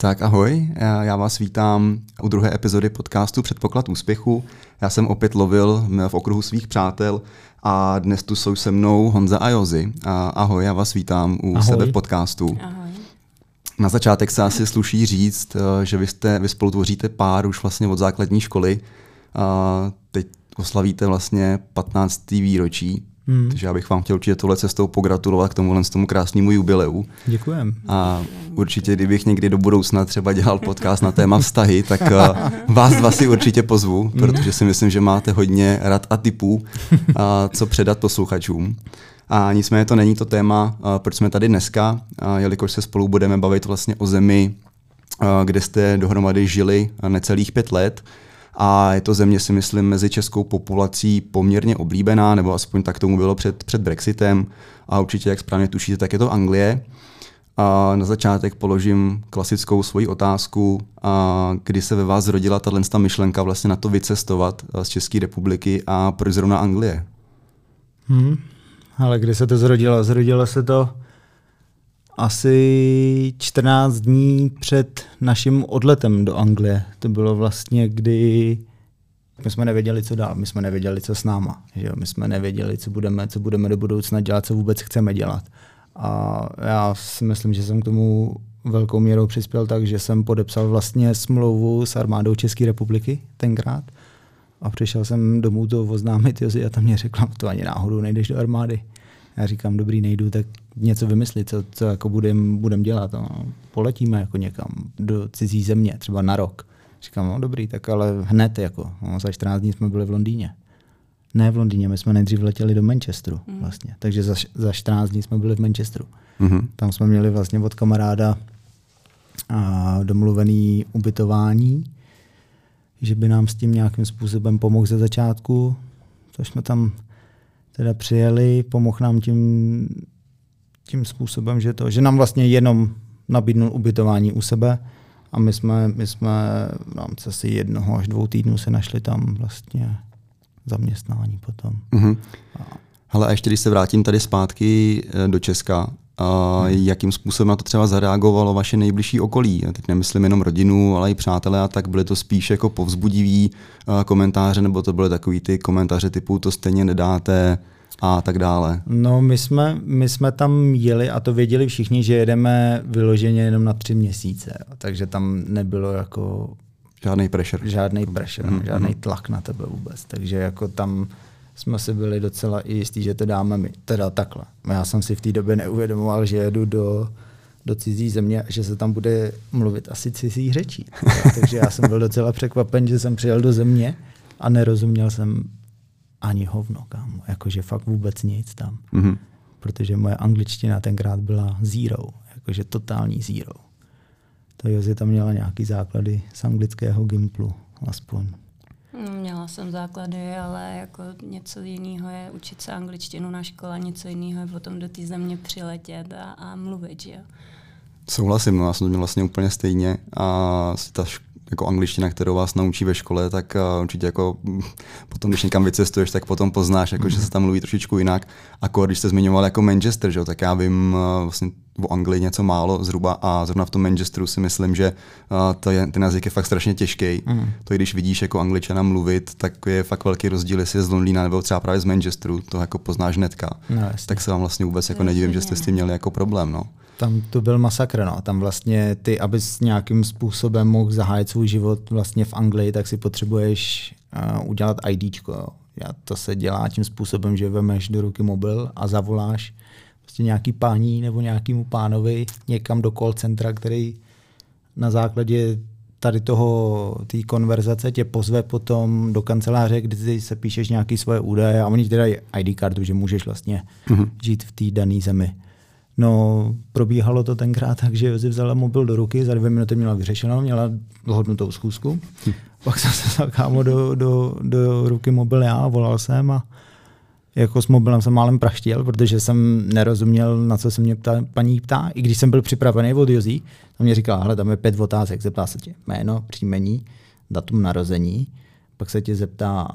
Tak ahoj, já vás vítám u druhé epizody podcastu Předpoklad úspěchu. Já jsem opět lovil v okruhu svých přátel a dnes tu jsou se mnou Honza a Jozy. Ahoj, já vás vítám u ahoj. sebe v podcastu. Ahoj. Na začátek se asi sluší říct, eh, že vy, jste, vy spolu tvoříte pár už vlastně od základní školy. A teď oslavíte vlastně 15. výročí Hmm. Takže já bych vám chtěl určitě tohle cestou pogratulovat k tomuhle tomu krásnému jubileu. Děkujem. A určitě, kdybych někdy do budoucna třeba dělal podcast na téma vztahy, tak uh, vás dva si určitě pozvu, hmm. protože si myslím, že máte hodně rad a typů, uh, co předat posluchačům. A nicméně to není to téma, uh, proč jsme tady dneska, jelikož se spolu budeme bavit vlastně o zemi, kde jste dohromady žili necelých pět let, a je to země, si myslím, mezi českou populací poměrně oblíbená, nebo aspoň tak tomu bylo před, před Brexitem. A určitě, jak správně tušíte, tak je to Anglie. A na začátek položím klasickou svoji otázku, a kdy se ve vás zrodila tato myšlenka vlastně na to vycestovat z České republiky a proč zrovna Anglie? Hmm. Ale kdy se to zrodilo? Zrodilo se to asi 14 dní před naším odletem do Anglie. To bylo vlastně, kdy my jsme nevěděli, co dál, my jsme nevěděli, co s náma. Že My jsme nevěděli, co budeme, co budeme do budoucna dělat, co vůbec chceme dělat. A já si myslím, že jsem k tomu velkou měrou přispěl tak, že jsem podepsal vlastně smlouvu s armádou České republiky tenkrát. A přišel jsem domů to oznámit Jozi a tam mě řekla, to ani náhodou nejdeš do armády. Já říkám, dobrý, nejdu, tak něco vymyslit, co, co jako budem, budem dělat. No. Poletíme jako někam do cizí země, třeba na rok. Říkám, no dobrý, tak ale hned jako. No, za 14 dní jsme byli v Londýně. Ne v Londýně, my jsme nejdřív letěli do Manchesteru mm. vlastně. Takže za, za 14 dní jsme byli v Manchesteru. Mm-hmm. Tam jsme měli vlastně od kamaráda a domluvený ubytování, že by nám s tím nějakým způsobem pomohl ze začátku. Což jsme tam teda přijeli, pomohl nám tím, tím způsobem, že, to, že nám vlastně jenom nabídnul ubytování u sebe a my jsme, my jsme v rámci asi jednoho až dvou týdnů se našli tam vlastně zaměstnání potom. Mm-hmm. A... Ale a ještě když se vrátím tady zpátky eh, do Česka, a hmm. jakým způsobem na to třeba zareagovalo vaše nejbližší okolí? Já teď nemyslím jenom rodinu, ale i přátelé a tak byly to spíš jako povzbudivý uh, komentáře, nebo to byly takový ty komentáře typu to stejně nedáte a tak dále? No my jsme, my jsme tam jeli a to věděli všichni, že jedeme vyloženě jenom na tři měsíce, takže tam nebylo jako Žádný pressure. Žádný pressure, mm-hmm. žádný tlak na tebe vůbec. Takže jako tam jsme si byli docela i jistí, že to dáme my. Teda takhle. Já jsem si v té době neuvědomoval, že jedu do, do cizí země a že se tam bude mluvit asi cizí řečí. Takže já jsem byl docela překvapen, že jsem přijel do země a nerozuměl jsem ani hovno, kámo. Jakože fakt vůbec nic tam. Mm-hmm. Protože moje angličtina tenkrát byla zero. Jakože totální zero. To Jozi tam měla nějaký základy z anglického gimplu, aspoň. Měla jsem základy, ale jako něco jiného je učit se angličtinu na škole, něco jiného je potom do té země přiletět a, a mluvit, že jo. Souhlasím, no, já jsem to měl vlastně úplně stejně a ta jako angličtina, kterou vás naučí ve škole, tak uh, určitě jako potom, když někam vycestuješ, tak potom poznáš, jako, že se tam mluví trošičku jinak. A když jste zmiňoval jako Manchester, že, tak já vím uh, vlastně o Anglii něco málo zhruba a zrovna v tom Manchesteru si myslím, že uh, to je, ten jazyk je fakt strašně těžký. Mm. To když vidíš jako angličana mluvit, tak je fakt velký rozdíl, jestli je z Londýna nebo třeba právě z Manchesteru, to jako poznáš hnedka. No, tak se vám vlastně vůbec jako nedivím, že jste s tím měli jako problém. No. Tam to byl masakr, no. Tam vlastně ty, abys nějakým způsobem mohl zahájit svůj život vlastně v Anglii, tak si potřebuješ uh, udělat IDčko. Jo. Já, to se dělá tím způsobem, že vemeš do ruky mobil a zavoláš prostě nějaký pání nebo nějakému pánovi někam do call centra, který na základě tady toho, té konverzace tě pozve potom do kanceláře, kde se píšeš nějaký svoje údaje a oni ti dají ID kartu, že můžeš vlastně mm-hmm. žít v té dané zemi. No, probíhalo to tenkrát tak, že Jozi vzala mobil do ruky, za dvě minuty měla vyřešeno, měla dohodnutou schůzku. Pak jsem se vzal kámo do, do, do ruky mobil já, volal jsem a jako s mobilem jsem málem praštil, protože jsem nerozuměl, na co se mě ptá, paní ptá. I když jsem byl připravený od Jozí, to mě říkala, hele, tam je pět otázek, zeptá se tě jméno, příjmení, datum narození, pak se tě zeptá,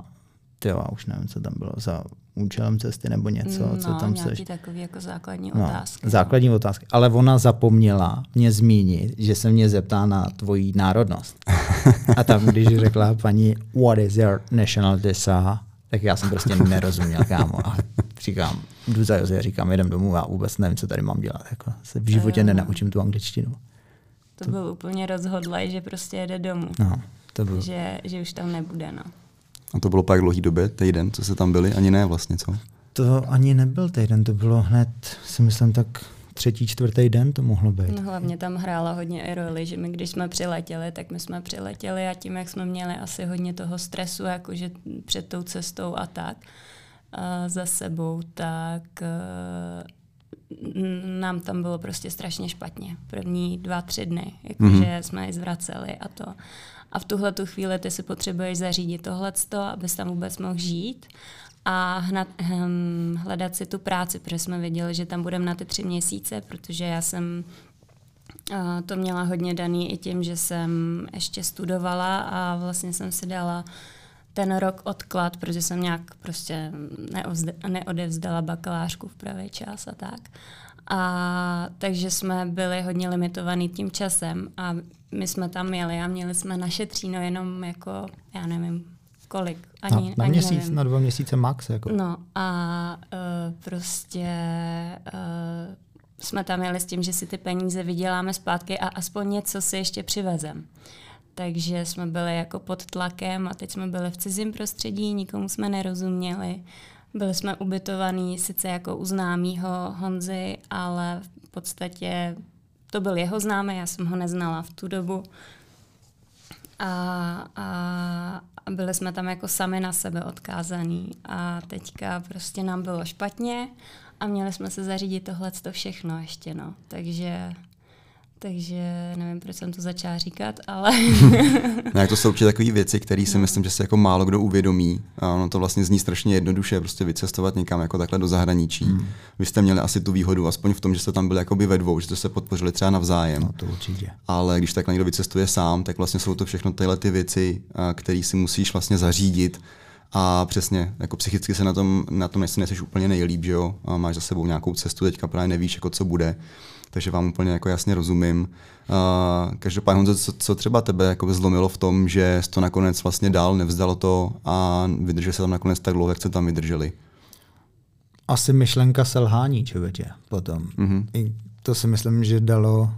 ty jo, už nevím, co tam bylo, za účelem cesty nebo něco, no, co tam seš. takový jako základní No, otázky. základní otázky. Ale ona zapomněla mě zmínit, že se mě zeptá na tvoji národnost. A tam, když řekla paní, what is your nationality, sir? Tak já jsem prostě nerozuměl, kámo. A říkám, jdu za Joze, říkám, jedem domů, já vůbec nevím, co tady mám dělat. Jako, se v životě Jo. nenaučím tu angličtinu. To byl úplně rozhodlej, že prostě jede domů. No, to bylo. Že, že už tam nebude, no. A to bylo pak dlouhý době, týden, co se tam byli, ani ne vlastně, co? To ani nebyl týden, to bylo hned, si myslím, tak třetí, čtvrtý den to mohlo být. No hlavně tam hrála hodně i roli, že my když jsme přiletěli, tak my jsme přiletěli a tím, jak jsme měli asi hodně toho stresu, jakože před tou cestou a tak a za sebou, tak uh, nám tam bylo prostě strašně špatně. První dva, tři dny, jakože mm-hmm. jsme je zvraceli a to. A v tuhle tu chvíli ty si potřebuješ zařídit tohleto, abys tam vůbec mohl žít a hnat, hm, hledat si tu práci, protože jsme věděli, že tam budeme na ty tři měsíce, protože já jsem uh, to měla hodně daný i tím, že jsem ještě studovala a vlastně jsem si dala ten rok odklad, protože jsem nějak prostě neovzda- neodevzdala bakalářku v pravý čas a tak. A takže jsme byli hodně limitovaný tím časem a my jsme tam jeli a měli jsme naše tříno jenom jako, já nevím, kolik. Ani, na, na ani měsíc, nevím. na dva měsíce max. Jako. No a uh, prostě uh, jsme tam jeli s tím, že si ty peníze vyděláme zpátky a aspoň něco si ještě přivezem. Takže jsme byli jako pod tlakem a teď jsme byli v cizím prostředí, nikomu jsme nerozuměli. Byli jsme ubytovaní sice jako u známýho Honzy, ale v podstatě to byl jeho známý, já jsem ho neznala v tu dobu. A, a, a byli jsme tam jako sami na sebe odkázaný a teďka prostě nám bylo špatně a měli jsme se zařídit tohle všechno ještě, no. Takže, takže nevím, proč jsem to začala říkat, ale... No, jak to jsou určitě takové věci, které si myslím, že si jako málo kdo uvědomí. A ono to vlastně zní strašně jednoduše, prostě vycestovat někam jako takhle do zahraničí. Hmm. Vy jste měli asi tu výhodu, aspoň v tom, že jste tam byli jakoby ve dvou, že jste se podpořili třeba navzájem. No to určitě. Ale když takhle někdo vycestuje sám, tak vlastně jsou to všechno tyhle ty věci, které si musíš vlastně zařídit. A přesně, jako psychicky se na tom, na tom nejsi, nejsi úplně nejlíp, že jo? A máš za sebou nějakou cestu, teďka právě nevíš, jako co bude takže vám úplně jako jasně rozumím. Uh, každopádně, Honzo, co, co třeba tebe jako zlomilo v tom, že jsi to nakonec vlastně dál, nevzdalo to a vydrželi se tam nakonec tak dlouho, jak jste tam vydrželi? Asi myšlenka selhání, člověče, potom. Mm-hmm. I to si myslím, že dalo,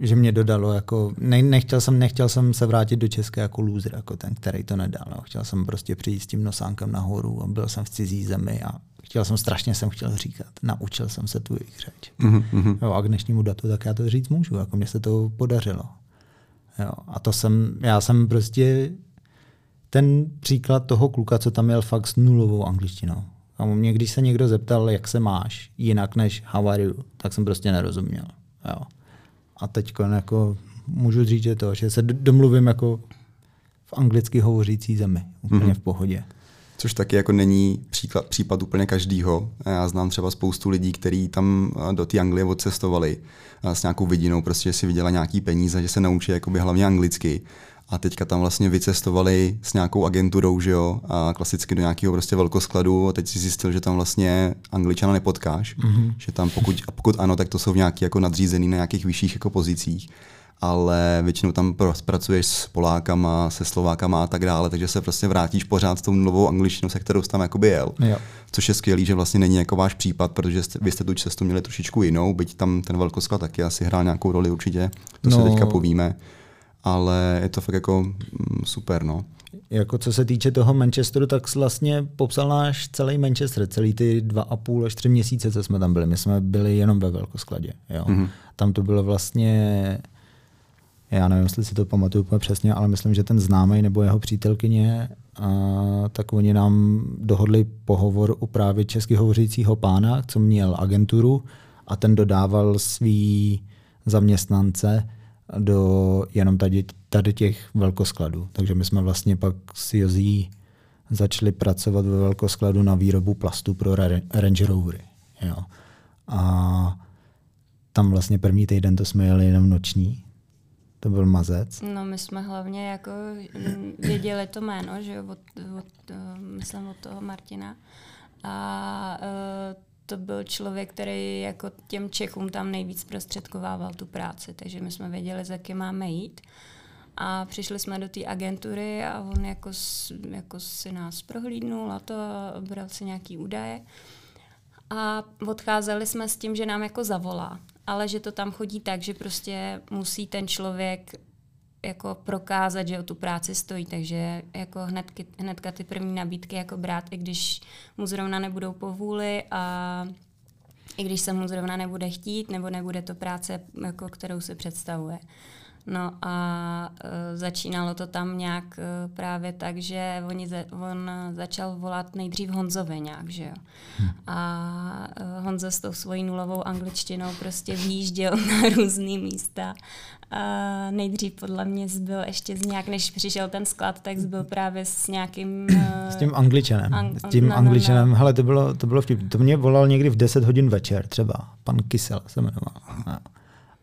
že mě dodalo, jako, ne, nechtěl, jsem, nechtěl jsem se vrátit do České jako loser, jako ten, který to nedal. No. Chtěl jsem prostě přijít s tím nosánkem nahoru a byl jsem v cizí zemi a chtěl jsem, strašně jsem chtěl říkat. Naučil jsem se tu jejich řeč. Mm-hmm. Jo, a k dnešnímu datu tak já to říct můžu, jako mně se to podařilo. Jo, a to jsem, já jsem prostě ten příklad toho kluka, co tam měl fakt s nulovou angličtinou. A mě, když se někdo zeptal, jak se máš, jinak než how are you, tak jsem prostě nerozuměl. Jo. A teď jako můžu říct, že to, že se domluvím jako v anglicky hovořící zemi, úplně mm-hmm. v pohodě. Což taky jako není příklad, případ úplně každýho. Já znám třeba spoustu lidí, kteří tam do té Anglie odcestovali s nějakou vidinou, prostě že si viděla nějaký peníze, že se naučí jakoby hlavně anglicky. A teďka tam vlastně vycestovali s nějakou agenturou, že jo, a klasicky do nějakého prostě velkoskladu a teď si zjistil, že tam vlastně angličana nepotkáš, mm-hmm. že tam pokud, a pokud ano, tak to jsou nějaký jako nadřízený na nějakých vyšších jako pozicích ale většinou tam pracuješ s Polákama, se Slovákama a tak dále, takže se prostě vrátíš pořád s tou novou angličtinou, se kterou jsi tam jakoby jel. Jo. Což je skvělý, že vlastně není jako váš případ, protože jste, vy jste tu cestu měli trošičku jinou, byť tam ten velkosklad taky asi hrál nějakou roli určitě, to no. se teďka povíme, ale je to fakt jako mm, super, no. Jako co se týče toho Manchesteru, tak vlastně popsal náš celý Manchester, celý ty dva a půl až tři měsíce, co jsme tam byli. My jsme byli jenom ve velkoskladě. Jo. Mm-hmm. Tam to bylo vlastně já nevím, jestli si to pamatuju úplně přesně, ale myslím, že ten známý nebo jeho přítelkyně, a, tak oni nám dohodli pohovor u právě česky hovořícího pána, co měl agenturu a ten dodával svý zaměstnance do jenom tady, tady těch velkoskladů. Takže my jsme vlastně pak s Jozí začali pracovat ve velkoskladu na výrobu plastu pro Range Rovery. Jo. A tam vlastně první týden to jsme jeli jenom noční, to byl mazec. No my jsme hlavně jako věděli to jméno, že od, od, myslím od toho Martina. A uh, to byl člověk, který jako těm Čechům tam nejvíc prostředkovával tu práci, takže my jsme věděli, za kým máme jít. A přišli jsme do té agentury a on jako, jako si nás prohlídnul a to bral si nějaký údaje. A odcházeli jsme s tím, že nám jako zavolá, ale že to tam chodí tak, že prostě musí ten člověk jako prokázat, že o tu práci stojí, takže jako hnedky, hnedka ty první nabídky jako brát, i když mu zrovna nebudou povůli a i když se mu zrovna nebude chtít, nebo nebude to práce, jako kterou si představuje. No a e, začínalo to tam nějak e, právě tak, že oni za, on začal volat nejdřív Honzovi nějak, že jo. Hm. A e, Honza s tou svojí nulovou angličtinou prostě výjížděl na různé místa. A nejdřív podle mě zbyl ještě z nějak, než přišel ten sklad, tak zbyl právě s nějakým... S tím angličanem. Ang- s tím no, angličanem. No, no. Hele, to bylo, to bylo vtip. To mě volal někdy v 10 hodin večer třeba. Pan Kysel se jmenoval. No.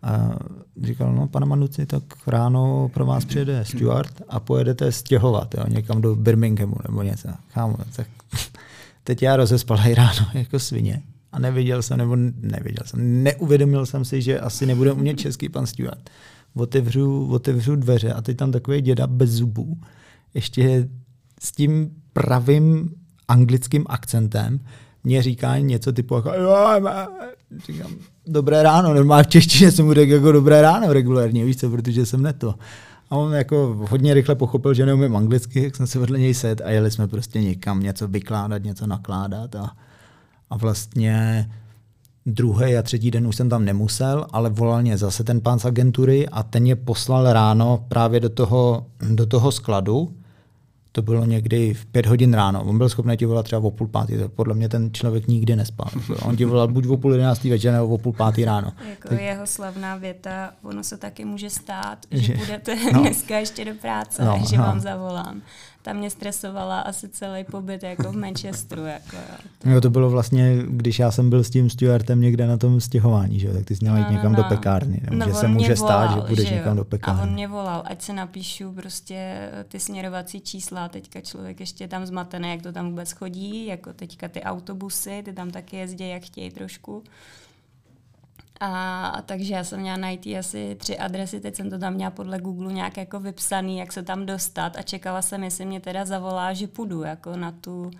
A říkal, no pane Manuci, tak ráno pro vás přijede Stuart a pojedete stěhovat jo, někam do Birminghamu nebo něco. Kámo, tak teď já rozespalej ráno jako svině a neviděl jsem, nebo neviděl jsem, neuvědomil jsem si, že asi nebude umět český pan Stuart. Otevřu, otevřu dveře a teď tam takový děda bez zubů, ještě s tím pravým anglickým akcentem, mě říká něco typu jako říkám, dobré ráno, normálně v češtině jsem mu řekl jako dobré ráno regulárně, víš co, protože jsem neto. A on jako hodně rychle pochopil, že neumím anglicky, jak jsem se vedle něj set a jeli jsme prostě někam něco vykládat, něco nakládat a, a vlastně druhý a třetí den už jsem tam nemusel, ale volal mě zase ten pán z agentury a ten mě poslal ráno právě do toho, do toho skladu, to bylo někdy v pět hodin ráno. On byl schopný ti volat třeba o půl pátý. Podle mě ten člověk nikdy nespal. On ti volal buď o půl jedenáctý večer nebo o půl pátý ráno. Jako tak... jeho slavná věta, ono se taky může stát, že, že budete no. dneska ještě do práce, no, že no. vám zavolám ta mě stresovala asi celý pobyt jako v Manchesteru. Jako, jo. jo, to bylo vlastně, když já jsem byl s tím Stuartem někde na tom stěhování, že? tak ty jsi měla jít no, no, někam no. do pekárny. No, že se může volal, stát, že půjdeš že někam do pekárny. A on mě volal, ať se napíšu prostě ty směrovací čísla, teďka člověk ještě tam zmatený, jak to tam vůbec chodí, jako teďka ty autobusy, ty tam taky jezdí, jak chtějí trošku. A, a takže já jsem měla najít asi tři adresy, teď jsem to tam měla podle Google nějak jako vypsaný, jak se tam dostat a čekala jsem, jestli mě teda zavolá, že půjdu jako na tu,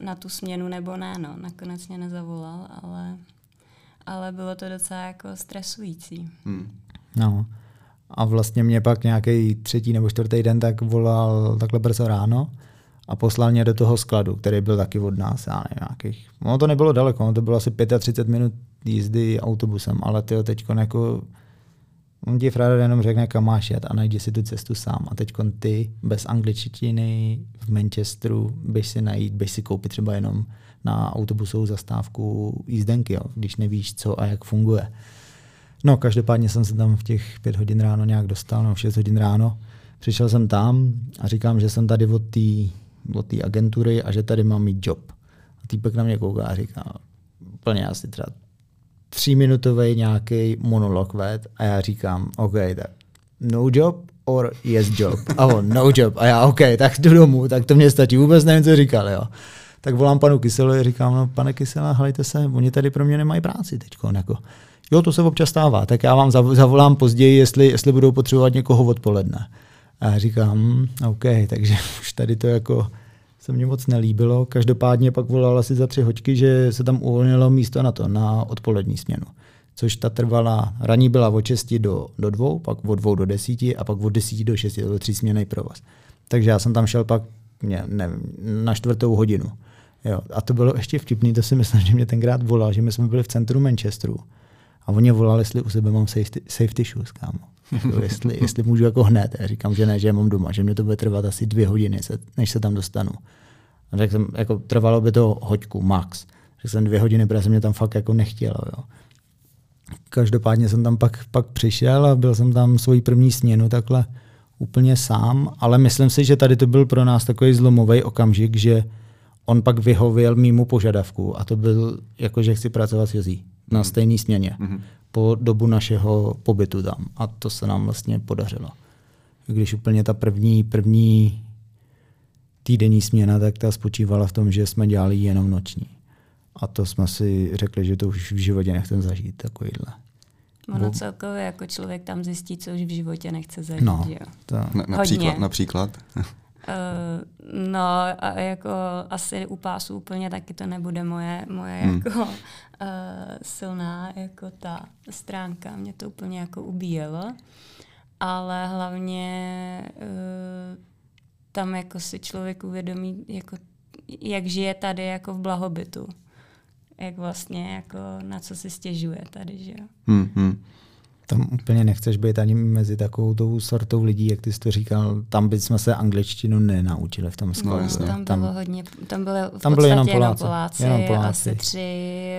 na tu směnu nebo ne. No. Nakonec mě nezavolal, ale, ale bylo to docela jako stresující. Hmm. No. A vlastně mě pak nějaký třetí nebo čtvrtý den tak volal takhle brzo ráno a poslal mě do toho skladu, který byl taky od nás, já nevím, nějakých, no to nebylo daleko, no to bylo asi 35 minut jízdy autobusem, ale ty teď jako On ti Frada jenom řekne, kam máš jet a najdi si tu cestu sám. A teď ty bez angličtiny v Manchesteru běž si najít, běž si koupit třeba jenom na autobusovou zastávku jízdenky, jo, když nevíš, co a jak funguje. No, každopádně jsem se tam v těch pět hodin ráno nějak dostal, no, v šest hodin ráno. Přišel jsem tam a říkám, že jsem tady od té od té agentury a že tady mám mít job. A týpek na mě kouká a říká, úplně asi třeba tříminutový nějaký monolog ved a já říkám, OK, tak no job or yes job. A on, no job. A já, OK, tak jdu domů, tak to mě stačí. Vůbec nevím, co říkal, jo. Tak volám panu Kyselovi a říkám, no pane Kysela, hlejte se, oni tady pro mě nemají práci teď. Jako. Jo, to se občas stává, tak já vám zavolám později, jestli, jestli budou potřebovat někoho odpoledne. A říkám, hm, OK, takže už tady to jako se mně moc nelíbilo. Každopádně pak volal asi za tři hoďky, že se tam uvolnilo místo na to, na odpolední směnu. Což ta trvala, raní byla od 6 do, do 2, pak od 2 do 10 a pak od 10 do 6, to byl tři směny provoz. Takže já jsem tam šel pak ne, nevím, na čtvrtou hodinu. Jo. A to bylo ještě vtipný, to si myslím, že mě tenkrát volal, že my jsme byli v centru Manchesteru a oni volali, jestli u sebe mám safety, safety shoes, kámo. Jako jestli, jestli můžu jako hned. Já říkám, že ne, že mám doma, že mě to bude trvat asi dvě hodiny, než se tam dostanu. A tak jsem, jako, trvalo by to hoďku, max. Řekl jsem dvě hodiny, protože jsem mě tam fakt jako nechtěl. Jo. každopádně jsem tam pak, pak přišel a byl jsem tam svoji první směnu takhle úplně sám, ale myslím si, že tady to byl pro nás takový zlomový okamžik, že on pak vyhověl mýmu požadavku a to byl jako, že chci pracovat s Jozí na mhm. stejné směně mm-hmm. Po dobu našeho pobytu tam a to se nám vlastně podařilo. Když úplně ta první, první týdenní směna, tak ta spočívala v tom, že jsme dělali jenom noční. A to jsme si řekli, že to už v životě nechceme zažít takovýhle. Ono Bo... celkově jako člověk tam zjistí, co už v životě nechce zažít. No, jo. To... Na, například, například? Uh, no a jako asi u pásu úplně taky to nebude moje, moje hmm. jako uh, silná jako ta stránka. Mě to úplně jako ubíjelo. Ale hlavně uh, tam jako si člověk uvědomí, jako, jak žije tady jako v blahobytu. Jak vlastně, jako na co si stěžuje tady, že jo. Hmm, hmm. Tam úplně nechceš být ani mezi takovou tou sortou lidí, jak ty jsi to říkal. Tam bychom se angličtinu nenaučili v tom skolu. No, tam, tam bylo hodně, tam byly v tam byly jenom Poláci, jenom Poláci, jenom Poláci. asi tři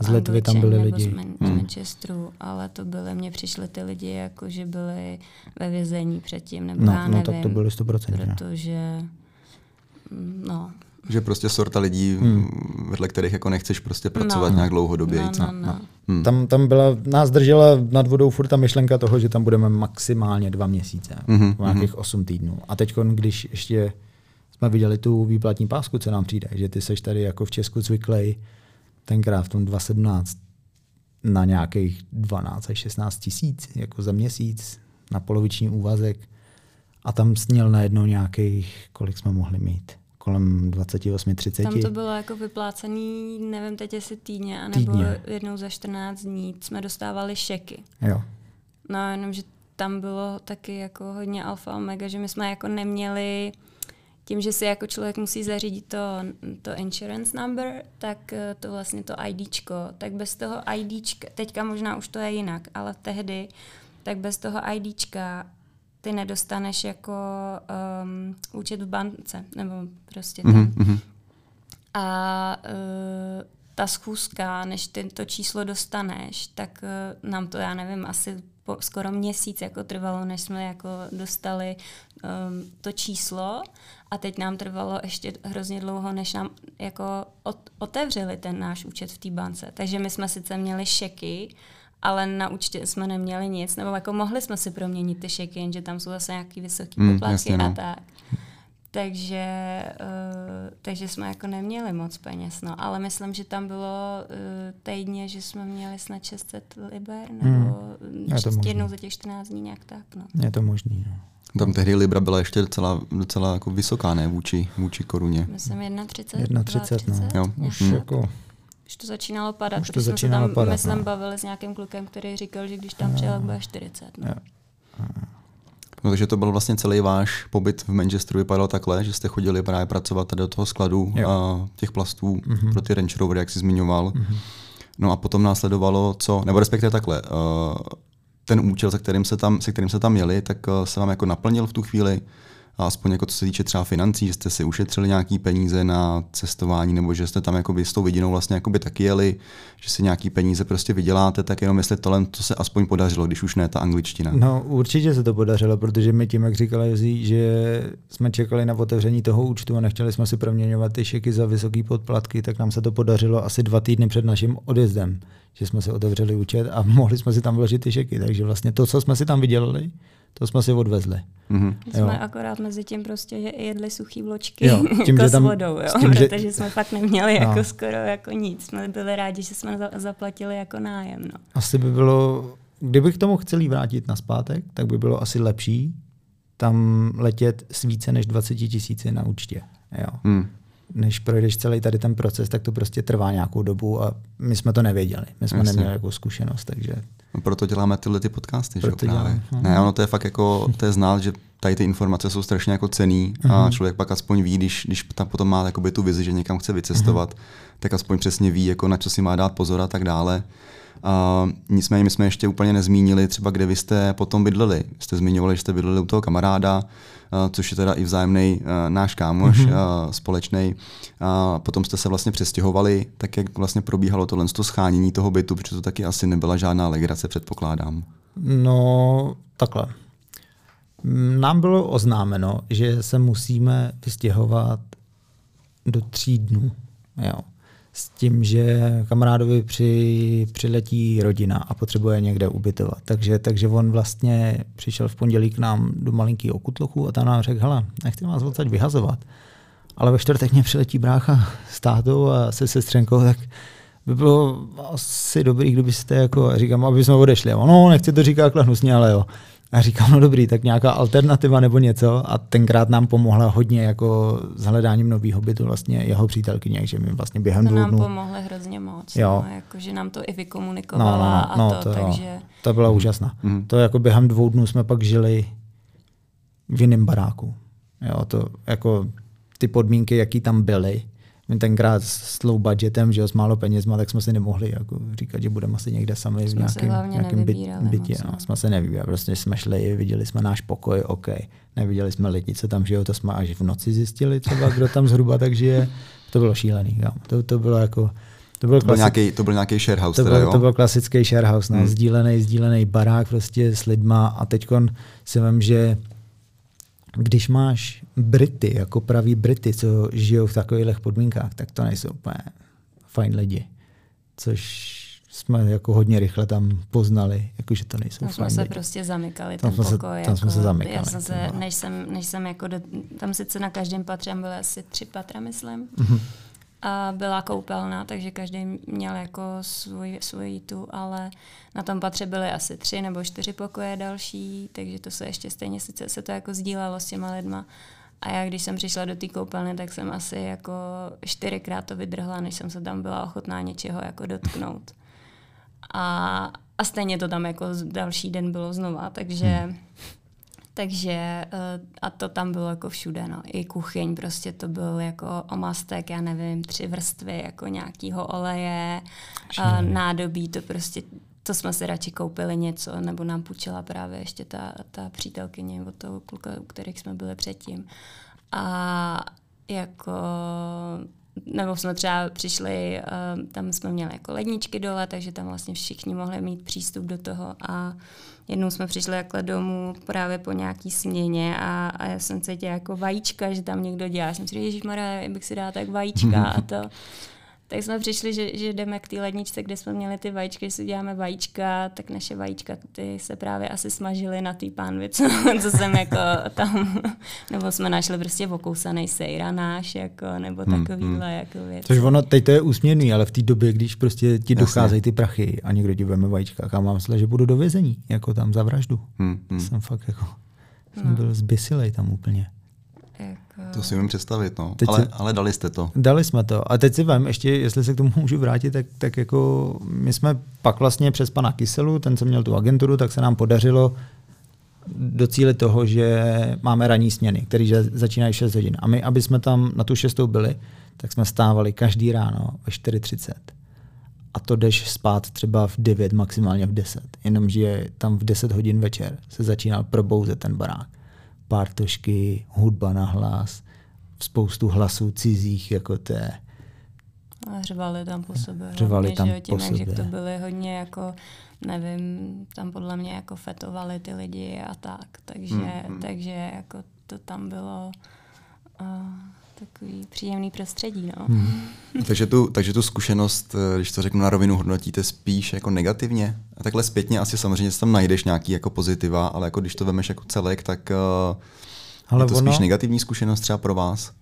z Litvy tam byli lidi. Z, Man- hmm. Manchesteru, ale to byly, mně přišli ty lidi, jako že byli ve vězení předtím, nebo no, já nevím. No tak to byly 100%. Protože, no, že prostě sorta lidí, hmm. vedle kterých jako nechceš prostě pracovat no. nějak dlouhodobě. No, no, no. no. Hmm. Tam, tam byla, nás držela nad vodou furt ta myšlenka toho, že tam budeme maximálně dva měsíce, mm-hmm. nějakých osm týdnů. A teď, když ještě jsme viděli tu výplatní pásku, co nám přijde, že ty seš tady jako v Česku zvyklý tenkrát v tom 2017 na nějakých 12 až 16 tisíc jako za měsíc na poloviční úvazek a tam sněl najednou nějakých, kolik jsme mohli mít, kolem 28-30. Tam to bylo jako vyplácený, nevím teď jestli týdně, anebo týdně. jednou za 14 dní jsme dostávali šeky. Jo. No jenom, že tam bylo taky jako hodně alfa omega, že my jsme jako neměli tím, že si jako člověk musí zařídit to, to insurance number, tak eh, to vlastně to IDčko, tak bez toho IDčka, teďka možná už to je jinak, ale tehdy, tak bez toho IDčka ty nedostaneš jako um, účet v bance, nebo prostě ten. Mm-hmm. A uh, ta schůzka, než ty to číslo dostaneš, tak uh, nám to, já nevím, asi po, skoro měsíc jako trvalo, než jsme jako dostali um, to číslo a teď nám trvalo ještě hrozně dlouho, než nám jako otevřeli ten náš účet v té bance. Takže my jsme sice měli šeky, ale na účtě jsme neměli nic, nebo jako mohli jsme si proměnit ty šeky, jenže tam jsou zase nějaký vysoký mm, poplatky jasně, no. a tak. Takže, uh, takže jsme jako neměli moc peněz, no. ale myslím, že tam bylo uh, týdně, že jsme měli snad 600 liber, nebo hmm. jednou za těch 14 dní nějak tak. No. Je to možný. No. Tam tehdy Libra byla ještě docela, docela jako vysoká, ne, vůči, vůči koruně. Myslím 1,30. 1,30, no. Jo. Už hmm. jako už to začínalo padat, už to začínalo jsme se tam, padat, myslím, no. bavili s nějakým klukem, který říkal, že když tam přijel, bude 40. No. No, takže to byl vlastně celý váš pobyt v Manchesteru vypadal takhle, že jste chodili právě pracovat tady do toho skladu a těch plastů mm-hmm. pro ty Range Rover, jak jsi zmiňoval. Mm-hmm. No a potom následovalo co, nebo respektive takhle, uh, ten účel, se kterým se tam, se kterým se tam jeli, tak uh, se vám jako naplnil v tu chvíli a aspoň jako co se týče třeba financí, že jste si ušetřili nějaký peníze na cestování, nebo že jste tam jako s tou vidinou vlastně jako by taky jeli, že si nějaký peníze prostě vyděláte, tak jenom jestli tohle to se aspoň podařilo, když už ne ta angličtina. No určitě se to podařilo, protože my tím, jak říkala Jozí, že jsme čekali na otevření toho účtu a nechtěli jsme si proměňovat ty šeky za vysoké podplatky, tak nám se to podařilo asi dva týdny před naším odjezdem, že jsme si otevřeli účet a mohli jsme si tam vložit ty šeky. Takže vlastně to, co jsme si tam vydělali, to jsme si odvezli. Mm-hmm. Jsme akorát mezi tím prostě jedli suchý vločky jo, tím, jako že tam, s vodou, jo? Tím, protože že... jsme fakt neměli no. jako skoro jako nic. Jsme byli rádi, že jsme za, zaplatili jako nájem. No. Asi by bylo, kdybych tomu chceli vrátit na zpátek, tak by bylo asi lepší tam letět s více než 20 tisíci na účtě. Jo. Hmm než projdeš celý tady ten proces, tak to prostě trvá nějakou dobu a my jsme to nevěděli. My jsme Jasně. neměli jako zkušenost, takže... No proto děláme tyhle ty podcasty, proto že právě. No. Ne, ono to je fakt jako, to je znát, že tady ty informace jsou strašně jako cený uh-huh. a mhm. člověk pak aspoň ví, když, když tam potom má jakoby tu vizi, že někam chce vycestovat, uh-huh. tak aspoň přesně ví, jako na co si má dát pozor a tak dále. Uh, nicméně my jsme ještě úplně nezmínili třeba, kde vy jste potom bydleli. Jste zmiňovali, že jste bydleli u toho kamaráda, uh, což je teda i vzájemný uh, náš kámoš mm-hmm. uh, společný. Uh, potom jste se vlastně přestěhovali, tak jak vlastně probíhalo tohle to schánění toho bytu, protože to taky asi nebyla žádná legrace, předpokládám. No, takhle. Nám bylo oznámeno, že se musíme vystěhovat do tří dnů. Jo. S tím, že kamarádovi při, přiletí rodina a potřebuje někde ubytovat. Takže, takže on vlastně přišel v pondělí k nám do malinkého okutlochu a tam nám řekl, hele, nechci vás odsaď vyhazovat, ale ve čtvrtek mě přiletí brácha s tátou a se sestřenkou, tak by bylo asi dobrý, kdybyste jako, říkám, aby jsme odešli. Ono, nechci to říkat hnusně, ale jo. A říkám, no dobrý, tak nějaká alternativa nebo něco. A tenkrát nám pomohla hodně jako s hledáním nového bytu vlastně jeho přítelkyně, že mi vlastně během to dvou nám dnů. pomohly hrozně moc. Jo. No, jako, že nám to i No, vykomunikovala no, a no, to, to, jo. takže... to byla úžasná. Mhm. To jako během dvou dnů jsme pak žili v jiném baráku. Jo, to jako ty podmínky, jaký tam byly, my tenkrát s low budgetem, že jo, s málo penězma, tak jsme si nemohli jako říkat, že budeme asi někde sami v nějakém, nějakém byt, bytě. no. no. Jsme se nevybírali, prostě jsme šli, viděli jsme náš pokoj, OK. Neviděli jsme lidi, co tam žijou, to jsme až v noci zjistili třeba, kdo tam zhruba tak žije. To bylo šílený, jo. To, to bylo jako, to bylo To byl nějaký, to byl nějaký sharehouse, to teda, byl, jo? to byl klasický sharehouse, no, hmm. sdílený, sdílený barák prostě s lidma a teď si vím, že když máš Brity, jako praví Brity, co žijou v takových podmínkách, tak to nejsou úplně fajn lidi. Což jsme jako hodně rychle tam poznali, jako že to nejsou Tam jsme se lidi. prostě zamykali, Tam ten jsme se- pokoj. tam jsme jako, se zamykali, Já jsem se, než jsem, než jsem jako, do, tam sice na každém patře tam byly asi tři patra, myslím. Mhm. A byla koupelna, takže každý měl jako svůj, svůj tu, ale na tom patře byly asi tři nebo čtyři pokoje další, takže to se ještě stejně sice se to jako sdílelo s těma lidma. A já, když jsem přišla do té koupelny, tak jsem asi jako čtyřikrát to vydrhla, než jsem se tam byla ochotná něčeho jako dotknout. A, a stejně to tam jako další den bylo znova, takže, hmm. Takže eh, a to tam bylo jako všude, no. I kuchyň prostě to byl jako omastek, já nevím, tři vrstvy jako nějakýho oleje, a nádobí, to prostě to jsme si radši koupili něco, nebo nám půjčila právě ještě ta, ta přítelkyně od toho kluka, u kterých jsme byli předtím. A jako nebo jsme třeba přišli, uh, tam jsme měli jako ledničky dole, takže tam vlastně všichni mohli mít přístup do toho a jednou jsme přišli takhle domů právě po nějaký směně a, a já jsem cítila jako vajíčka, že tam někdo dělá. Já jsem si říkala, ježišmarja, bych si dala tak vajíčka a to. Tak jsme přišli, že, že jdeme k té ledničce, kde jsme měli ty vajíčky, že si děláme vajíčka, tak naše vajíčka ty se právě asi smažily na té pánvi, co, co jsem jako tam, nebo jsme našli prostě okousaný sejra náš, jako, nebo Hmm, takovýhle jako věc. Což ono, teď to je úsměvný, ale v té době, když prostě ti Jasně. docházejí ty prachy a někdo ti veme vajíčka, kam mám myslet, že budu do vězení, jako tam za vraždu. Hmm, hmm. Jsem fakt jako, jsem No. byl zbysilej tam úplně. To si umím představit, no. Teď Ale, si- ale dali jste to. Dali jsme to. A teď si vím, ještě, jestli se k tomu můžu vrátit, tak, tak jako my jsme pak vlastně přes pana Kyselu, ten, co měl tu agenturu, tak se nám podařilo docílit toho, že máme ranní směny, které začínají 6 hodin. A my, aby jsme tam na tu šestou byli, tak jsme stávali každý ráno ve 4.30. A to jdeš spát třeba v 9, maximálně v 10. Jenomže tam v 10 hodin večer se začínal probouzet ten barák. Pártošky, hudba na hlas, spoustu hlasů cizích, jako té. a řvali tam po sobě. Řvali hlavně, tam že tím, po jak, že sobě. to byly hodně jako, nevím, tam podle mě jako fetovali ty lidi a tak. Takže, Hmm, hmm, hmm. takže jako to tam bylo uh, takový příjemný prostředí, no. Hmm. Takže tu, takže tu zkušenost, eh, když to řeknu na rovinu, hodnotíte spíš jako negativně? A takhle zpětně asi samozřejmě tam najdeš nějaký jako pozitiva, ale jako když to vemeš jako celek, tak uh, Ale je to spíš ono- negativní zkušenost třeba pro vás?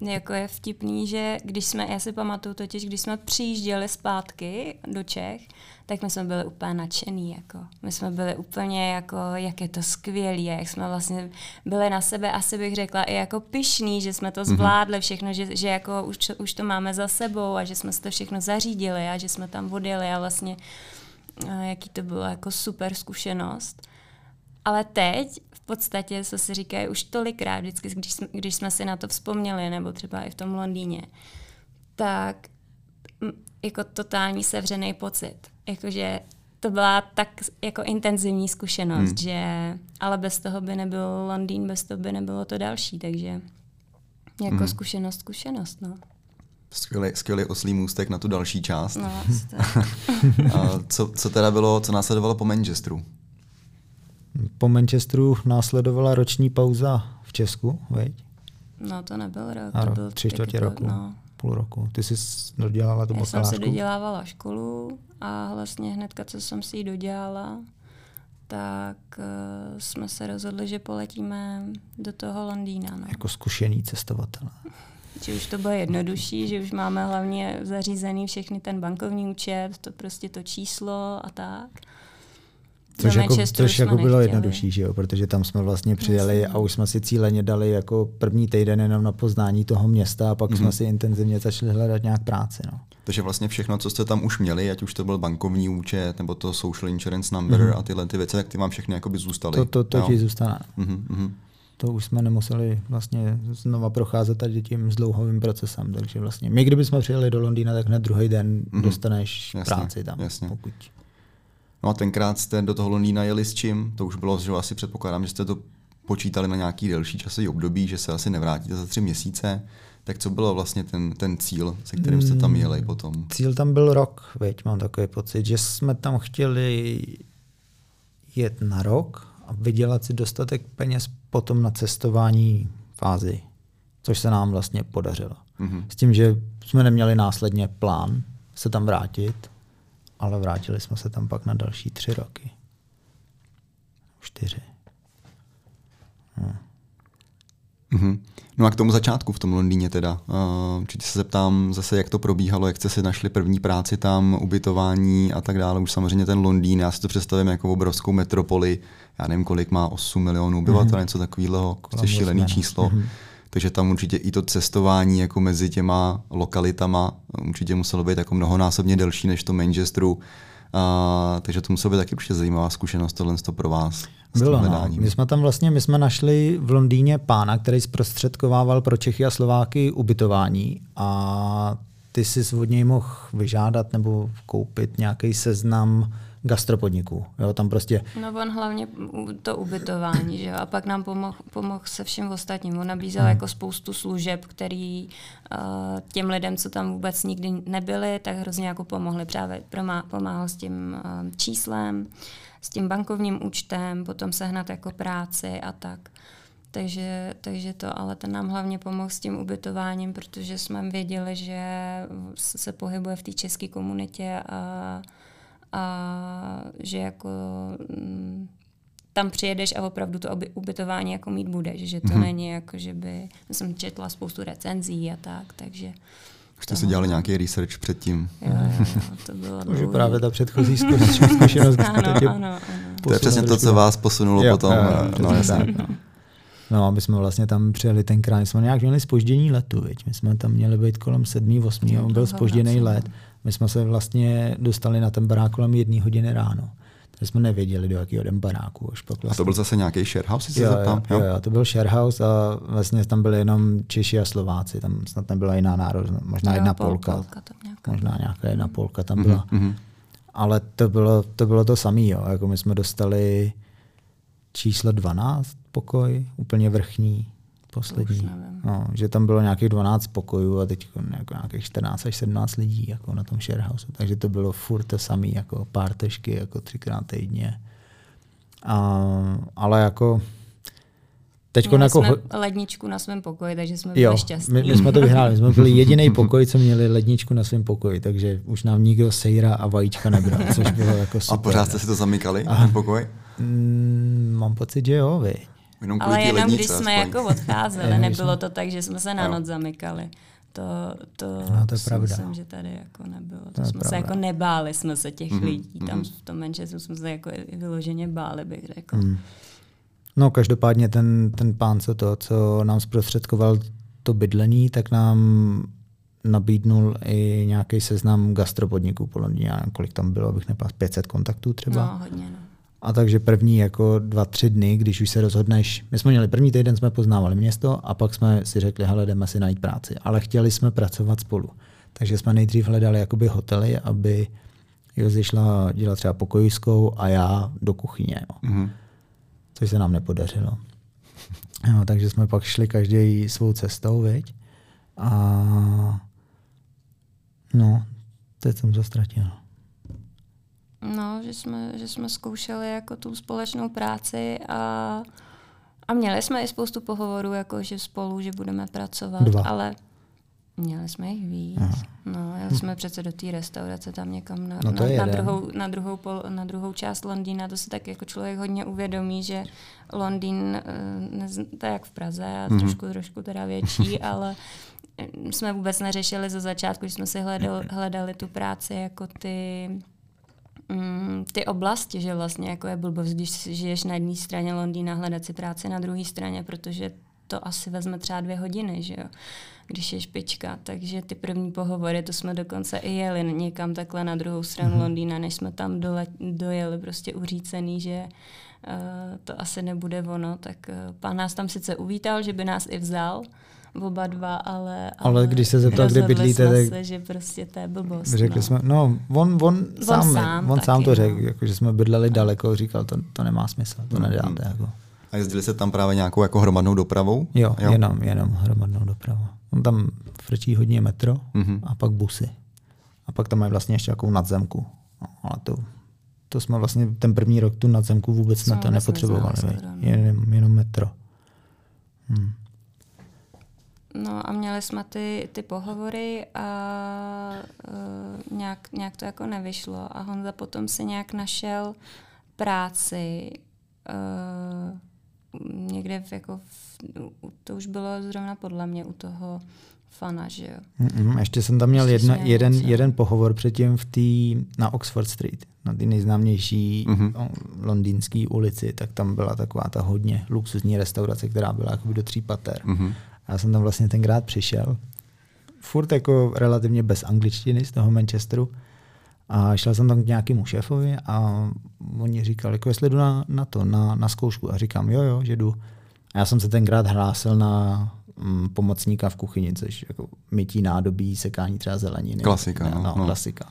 Jako je vtipný, že když jsme, já si pamatuju totiž, když jsme přijížděli zpátky do Čech, tak my jsme byli úplně nadšený. Jako. My jsme byli úplně jako, jak je to skvělý, a jak jsme vlastně byli na sebe, asi bych řekla, i jako pyšný, že jsme to zvládli všechno, že, že jako už, to- už to máme za sebou a že jsme si to všechno zařídili a že jsme tam odjeli a vlastně a jaký to bylo jako super zkušenost. Ale teď v podstatě, co si říkají už tolikrát, vždycky, když jsme, když jsme si na to vzpomněli, nebo třeba i v tom Londýně, tak jako totální sevřený pocit. jakože to byla tak jako intenzivní zkušenost, Hmm. že ale bez toho by nebyl Londýn, bez toho by nebylo to další, takže jako Hmm. zkušenost, zkušenost, no. Skvělý, skvělý oslý můstek na tu další část. no. A co, co teda bylo, co následovalo po Manchesteru? Po Manchesteru následovala roční pauza v Česku, veď? no to nebyl rok, A to byl tři čtvrtě roku, No. půl roku. Ty jsi dodělala tu Já jsem bakalářku? si dodělávala školu a vlastně hnedka, co jsem si ji dodělala, tak uh, jsme se rozhodli, že poletíme do toho Londýna. No. Jako zkušený cestovatel. Že už to bude jednodušší, že už máme hlavně zařízený všechny ten bankovní účet, to prostě to číslo a tak. Což Do jako, což jako bylo nechtěli. jednodušší, že jo? protože tam jsme vlastně přijeli a už jsme si cíleně dali jako první týden jenom na poznání toho města a pak Mhm. jsme si intenzivně začali hledat nějak práci. No. Takže vlastně všechno, co jste tam už měli, ať už to byl bankovní účet, nebo to social insurance number mm-hmm. a tyhle ty věci, tak ty vám všechny jakoby zůstaly. To, to, to jo? ti zůstane. Mhm, mhm. To už jsme nemuseli vlastně znova procházet tady tím zdlouhovým procesem. Takže vlastně my, kdybychom přijeli do Londýna, tak hned druhý den Mhm. dostaneš Jasně, práci tam. jasně. Pokud. No a tenkrát jste do toho Londýna jeli s čím? To už bylo, že asi předpokládám, že jste to počítali na nějaký delší časový období, že se asi nevrátíte za tři měsíce. Tak co bylo vlastně ten, ten cíl, se kterým jste tam jeli potom? Cíl tam byl rok, veď, mám takový pocit, že jsme tam chtěli jet na rok a vydělat si dostatek peněz potom na cestování fázi, což se nám vlastně podařilo. Mhm. S tím, že jsme neměli následně plán se tam vrátit, ale vrátili jsme se tam pak na další tři roky. Čtyři. Mhm. No a k tomu začátku v tom Londýně teda. Uh, určitě se zeptám zase, jak to probíhalo, jak jste si našli první práci tam, ubytování a tak dále. Už samozřejmě ten Londýn, já si to představím jako obrovskou metropoli, já nevím, kolik má 8 milionů obyvatel, mm-hmm. něco takového, prostě šílený no. číslo. Mm-hmm. Takže tam určitě i to cestování jako mezi těma lokalitama určitě muselo být jako mnohonásobně delší než to Manchesteru. Uh, takže to muselo být taky určitě zajímavá zkušenost tohle to pro vás. Bylo, no. My jsme tam vlastně, my jsme našli v Londýně pána, který zprostředkovával pro Čechy a Slováky ubytování a ty si od něj mohl vyžádat nebo koupit nějaký seznam gastropodniků. Jo, tam prostě No on hlavně to ubytování, že jo, a pak nám pomohl pomoh se vším ostatním. On nabízel Hmm. jako spoustu služeb, který uh, těm lidem, co tam vůbec nikdy nebyli, tak hrozně jako pomohli. Právě pomáhal s tím uh, číslem, s tím bankovním účtem, potom sehnat jako práci a tak. Takže, takže to, ale ten nám hlavně pomohl s tím ubytováním, protože jsme věděli, že se pohybuje v té české komunitě a, a že jako mm, tam přijedeš a opravdu to oby- ubytování jako mít budeš, že to Mhm. mm-hmm. není jako, že by, já jsem četla spoustu recenzí a tak, takže Už jste si dělali nějaký research předtím. jo, jo, jo, to bylo to je právě ta předchozí zku- zkušenost. ano, ano, ano. To je přesně to, co vás posunulo Jo, potom. jo, jo, eh, no, přesně jasně. tak, no. No a my jsme vlastně tam přijeli tenkrát, my jsme nějak měli spoždění letu, viď? my jsme tam měli být kolem sedmý, osmý a on byl spožděný no. let. My jsme se vlastně dostali na ten barák kolem jedné hodiny ráno. Takže jsme nevěděli, do jakého jdem baráku. Až pak A vlastně. to byl zase nějaký sharehouse, jestli se jo, zeptám? jo, jo, jo, to byl sharehouse a vlastně tam byli jenom Češi a Slováci, tam snad nebyla jiná národnost, možná Jo, jedna pol- Polka, Polka tam nějaká. možná nějaká jedna Polka tam byla. Mhm. Ale to bylo to, bylo to samé. Jako my jsme dostali číslo 12 pokoj, úplně vrchní, poslední. No, že tam bylo nějakých 12 pokojů a teď jako nějakých 14 až 17 lidí jako na tom sharehouse. Takže to bylo furt to samé, jako pár tešky, jako třikrát týdně. A, ale jako teď Měli jako... jsme ledničku na svém pokoji, takže jsme byli Jo, šťastní. my, my, jsme to vyhráli. My jsme byli jediný pokoj, co měli ledničku na svém pokoji, takže už nám nikdo sejra a vajíčka nebral, což bylo jako A super. pořád jste si to zamykali, ten pokoj? Mm, mám pocit, že jo, vy. Jenom kvůli Ale jenom když lednice jsme aspoň. jako odcházeli, Jenom když nebylo jsme- to tak, že jsme se na noc zamykali. To, to, No, to je si pravda. myslím, že tady jako nebylo. To, je jsme se pravda. jako nebáli jsme se těch Mhm, lidí. Tam mhm. v tom Manchesteru jsme se jako vyloženě báli, bych řekl. Mm. No každopádně ten, ten pán, co to, co nám zprostředkoval to bydlení, tak nám nabídnul i nějaký seznam gastropodniků po Londýně, kolik tam bylo, abych nepal 500 kontaktů třeba. No, hodně. A takže první jako dva, tři dny, když už se rozhodneš, my jsme měli první týden, jsme poznávali město a pak jsme si řekli, hele, jdeme si najít práci. Ale chtěli jsme pracovat spolu. Takže jsme nejdřív hledali jakoby hotely, aby Jozi šla dělat třeba pokojiskou a já do kuchyně. Jo. Mm-hmm. Což se nám nepodařilo. Jo, takže jsme pak šli každý svou cestou, viď? A no, teď jsem to ztratil. No, že jsme, že jsme zkoušeli jako tu společnou práci a, a měli jsme i spoustu pohovorů, jako že spolu, že budeme pracovat, Dva. ale měli jsme jich víc. Aha. No, jeli jsme přece do té restaurace tam někam na, No na, na, druhou, na, druhou pol, na druhou část Londýna. To si tak jako člověk hodně uvědomí, že Londýn, eh, to je jak v Praze, a Mhm. trošku, trošku teda větší, ale eh, jsme vůbec neřešili ze začátku, že jsme si hledali, hledali tu práci jako ty mm, ty oblasti, že vlastně jako je blbost, když žiješ na jedné straně Londýna, hledat si práci na druhé straně, protože to asi vezme třeba dvě hodiny, že jo, když je špička. Takže ty první pohovory, to jsme dokonce i jeli někam takhle na druhou stranu mm-hmm. Londýna, než jsme tam dole, dojeli prostě uřícený, že uh, to asi nebude ono, tak uh, pán nás tam sice uvítal, že by nás i vzal, oba dva, ale... Ale když se zeptal, kde bydlíte, jsme tak- se, že prostě to je blbost. Řekli no. jsme, no, on, on, sám, sám on taky, sám to no. řekl, jako, že jsme bydleli daleko, říkal, to, to nemá smysl, to Mm, nedáte. Jako. A jezdili se tam právě nějakou jako hromadnou dopravou? Jo, jo, jenom, jenom hromadnou dopravu. On tam frčí hodně metro Mhm. a pak busy. A pak tam mají vlastně ještě takovou nadzemku. No, ale to, to jsme vlastně ten první rok tu nadzemku vůbec jsme Jsme to nepotřebovali. no. jenom, jenom metro. Hm. No a měli jsme ty, ty pohovory a uh, nějak, nějak to jako nevyšlo a Honza potom si nějak našel práci uh, někde v, jako v, u- to už bylo zrovna podle mě u toho fana, že jo. Mm-mm, ještě jsem tam měl Ještě jedna, jsme jeden, něco. jeden pohovor předtím v tý, na Oxford Street, na ty nejznámější Mhm. mm-hmm. londýnské ulici, tak tam byla taková ta hodně luxusní restaurace, která byla jakoby do tří pater. Mhm. A já jsem tam vlastně tenkrát přišel, furt jako relativně bez angličtiny z toho Manchesteru, a šel jsem tam k nějakému šéfovi a oni říkali, jako jestli jdu na, na to, na, na zkoušku. A říkám, jo, jo, že jdu. A já jsem se tenkrát hlásil na mm, pomocníka v kuchyni, což jako mytí nádobí, sekání třeba zeleniny. Klasika, Ne, no, no, no. klasika.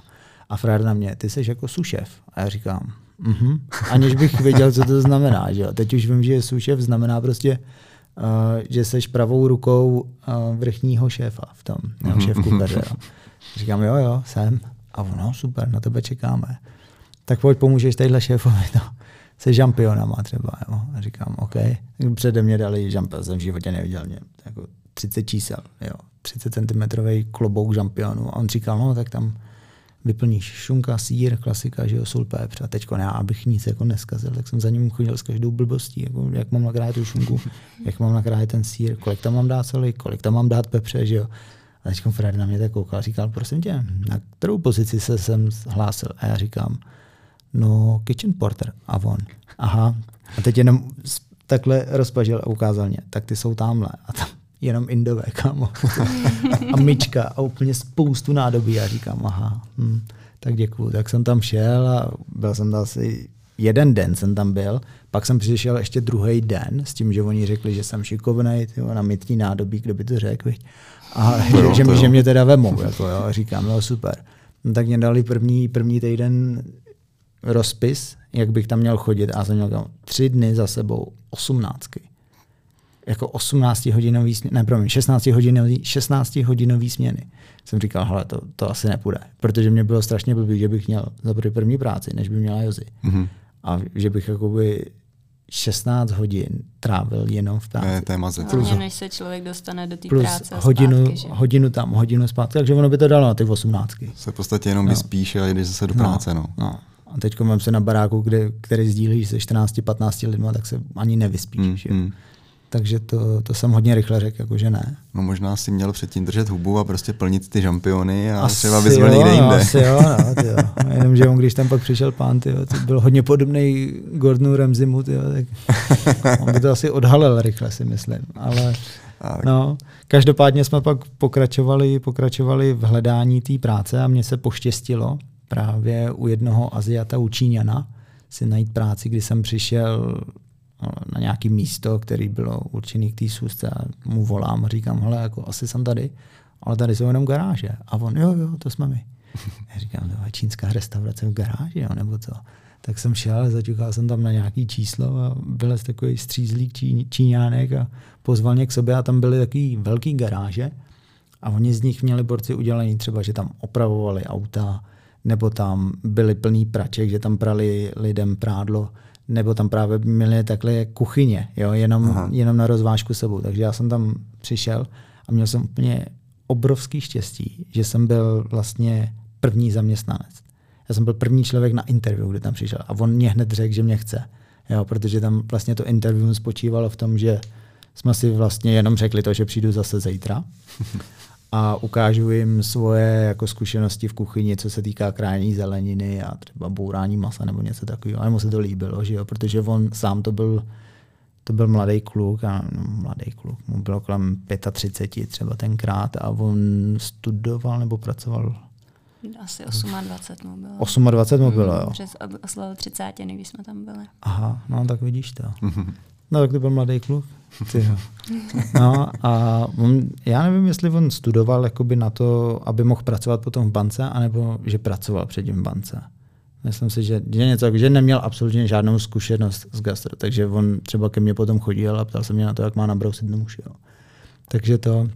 A frér na mě, ty jsi jako sušef. A já říkám, mhm. Aniž bych věděl, co to znamená. Že jo? Teď už vím, že sušef znamená prostě, že seš pravou rukou vrchního šéfa v tom, no, šéf kuchaře. Jo. Říkám, jo, jo, jsem. A ono, super, na tebe čekáme. Tak pojď pomůžeš tadyhle šéfovi, to se žampionama třeba. Jo. A říkám, OK. Přede mě dali žampion, jsem v životě neviděl mě. Jako 30 čísel, jo. 30 cm klobouk žampionu. A on říkal, no tak tam vyplníš šunka, sír, klasika, že jo, sůl, pepř. A teďko já, abych nic jako neskazil, tak jsem za ním chodil s každou blbostí, jako, jak mám nakrájet tu šunku, jak mám nakrájet ten sír, kolik tam mám dát soli, kolik tam mám dát pepře, že jo. A teď Fred na mě tak koukal a říkal, prosím tě, na kterou pozici se jsem hlásil? A já říkám, no kitchen porter. A on, aha. A teď jenom takhle rozpažil a ukázal mě, tak ty jsou tamhle. A tam jenom indové, kámo. a myčka a úplně spoustu nádobí. Já říkám, aha, hm, tak děkuju. Tak jsem tam šel a byl jsem tam asi jeden den jsem tam byl, pak jsem přišel ještě druhý den s tím, že oni řekli, že jsem šikovnej, tyjo, na mytní nádobí, kdo by to řekl. viď? A jo, že, že, že mě teda vemou. Jako, jo. Říkám, no super. No, tak mě dali první, první týden rozpis, jak bych tam měl chodit. A jsem měl tam tři dny za sebou, osmnáctky. Jako 18 hodinový směny, ne, promiň, 16 hodinový, 16 hodinový směny. Jsem říkal, hele, to, to asi nepůjde, protože mě bylo strašně blbý, že bych měl za první, první práci, než by měla Jozi. Mhm. A že bych jakoby 16 hodin trávil jenom v práci. to je mazec. Hlavně než se člověk dostane do té Plus práce a hodinu, zpátky, že? hodinu tam, hodinu zpátky, takže ono by to dalo na ty 18. Se v podstatě jenom vyspíš a jdeš zase do práce. No. no. A teď mám se na baráku, kde, který sdílíš se 14-15 lidmi, tak se ani nevyspíš. Mm, že jo. mm. Takže to, to jsem hodně rychle řekl, jako že ne. No možná si měl předtím držet hubu a prostě plnit ty žampiony a Asi třeba vyzval jo, někde no, jinde. Asi jo, no, tyjo. Jenomže on, když tam pak přišel pán, tyjo, to byl hodně podobný Gordonu Ramzimu, tyjo, tak on by to asi odhalil rychle, si myslím. Ale no, každopádně jsme pak pokračovali, pokračovali v hledání té práce a mně se poštěstilo právě u jednoho Aziata, u Číňana, si najít práci, kdy jsem přišel na nějaké místo, který bylo určený k té sůzce a mu volám a říkám, hele, jako asi jsem tady, ale tady jsou jenom garáže. A on, jo, jo, to jsme my. Já říkám, to je čínská restaurace v garáži, jo, nebo co. Tak jsem šel, zaťukal jsem tam na nějaký číslo a byl takový střízlý čí, číňánek a pozval mě k sobě a tam byly takový velký garáže a oni z nich měli borci udělaný třeba, že tam opravovali auta, nebo tam byly plný praček, že tam prali lidem prádlo, nebo tam právě měli takhle kuchyně, jo, jenom, jenom na rozvážku sebou. Takže já jsem tam přišel a měl jsem úplně obrovský štěstí, že jsem byl vlastně první zaměstnanec. Já jsem byl první člověk na interview, kdy tam přišel a on mě hned řekl, že mě chce. Jo, protože tam vlastně to interview spočívalo v tom, že jsme si vlastně jenom řekli to, že přijdu zase zítra a ukážu jim svoje jako zkušenosti v kuchyni, co se týká krájení zeleniny a třeba bourání masa nebo něco takového. A mu se to líbilo, že jo? protože on sám to byl, to byl mladý kluk, a, no, mladý kluk, mu bylo kolem 35 třeba tenkrát a on studoval nebo pracoval asi 28 mu bylo. 28 mu bylo, jo. Přes oslavil 30, když jsme tam byli. Aha, no tak vidíš to. No tak to byl mladý kluk. Tyjo. No a on, já nevím, jestli on studoval jakoby na to, aby mohl pracovat potom v bance, anebo že pracoval předtím v bance. Myslím si, že, že něco, že neměl absolutně žádnou zkušenost z gastro, takže on třeba ke mně potom chodil a ptal se mě na to, jak má nabrousit nůž. Jo. Takže to,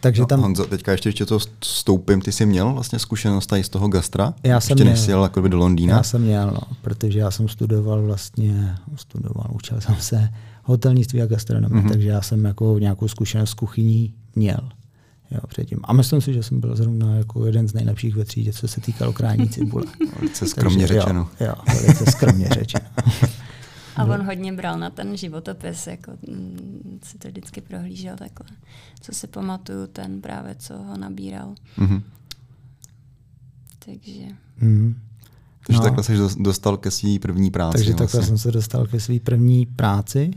takže no, tam... Honzo, teďka ještě, ještě to stoupím, ty jsi měl vlastně zkušenost tady z toho gastra? Já ještě jsem než jsi jel jako do Londýna? Já jsem měl, no, protože já jsem studoval vlastně, studoval, učil jsem se hotelnictví a gastronomii, mm-hmm. takže já jsem jako nějakou zkušenost s kuchyní měl. Jo, předtím. A myslím si, že jsem byl zrovna jako jeden z nejlepších ve třídě, co se týkalo krání cibule. velice skromně takže, řečeno. Jo, jo, velice skromně řečeno. A on hodně bral na ten životopis, jako mm, si to vždycky prohlížel takhle. Co si pamatuju, ten právě, co ho nabíral. Mm-hmm. Takže... Mm-hmm. Takže no. takhle jsi dostal ke své první práci. Takže vlastně. takhle jsem se dostal ke své první práci.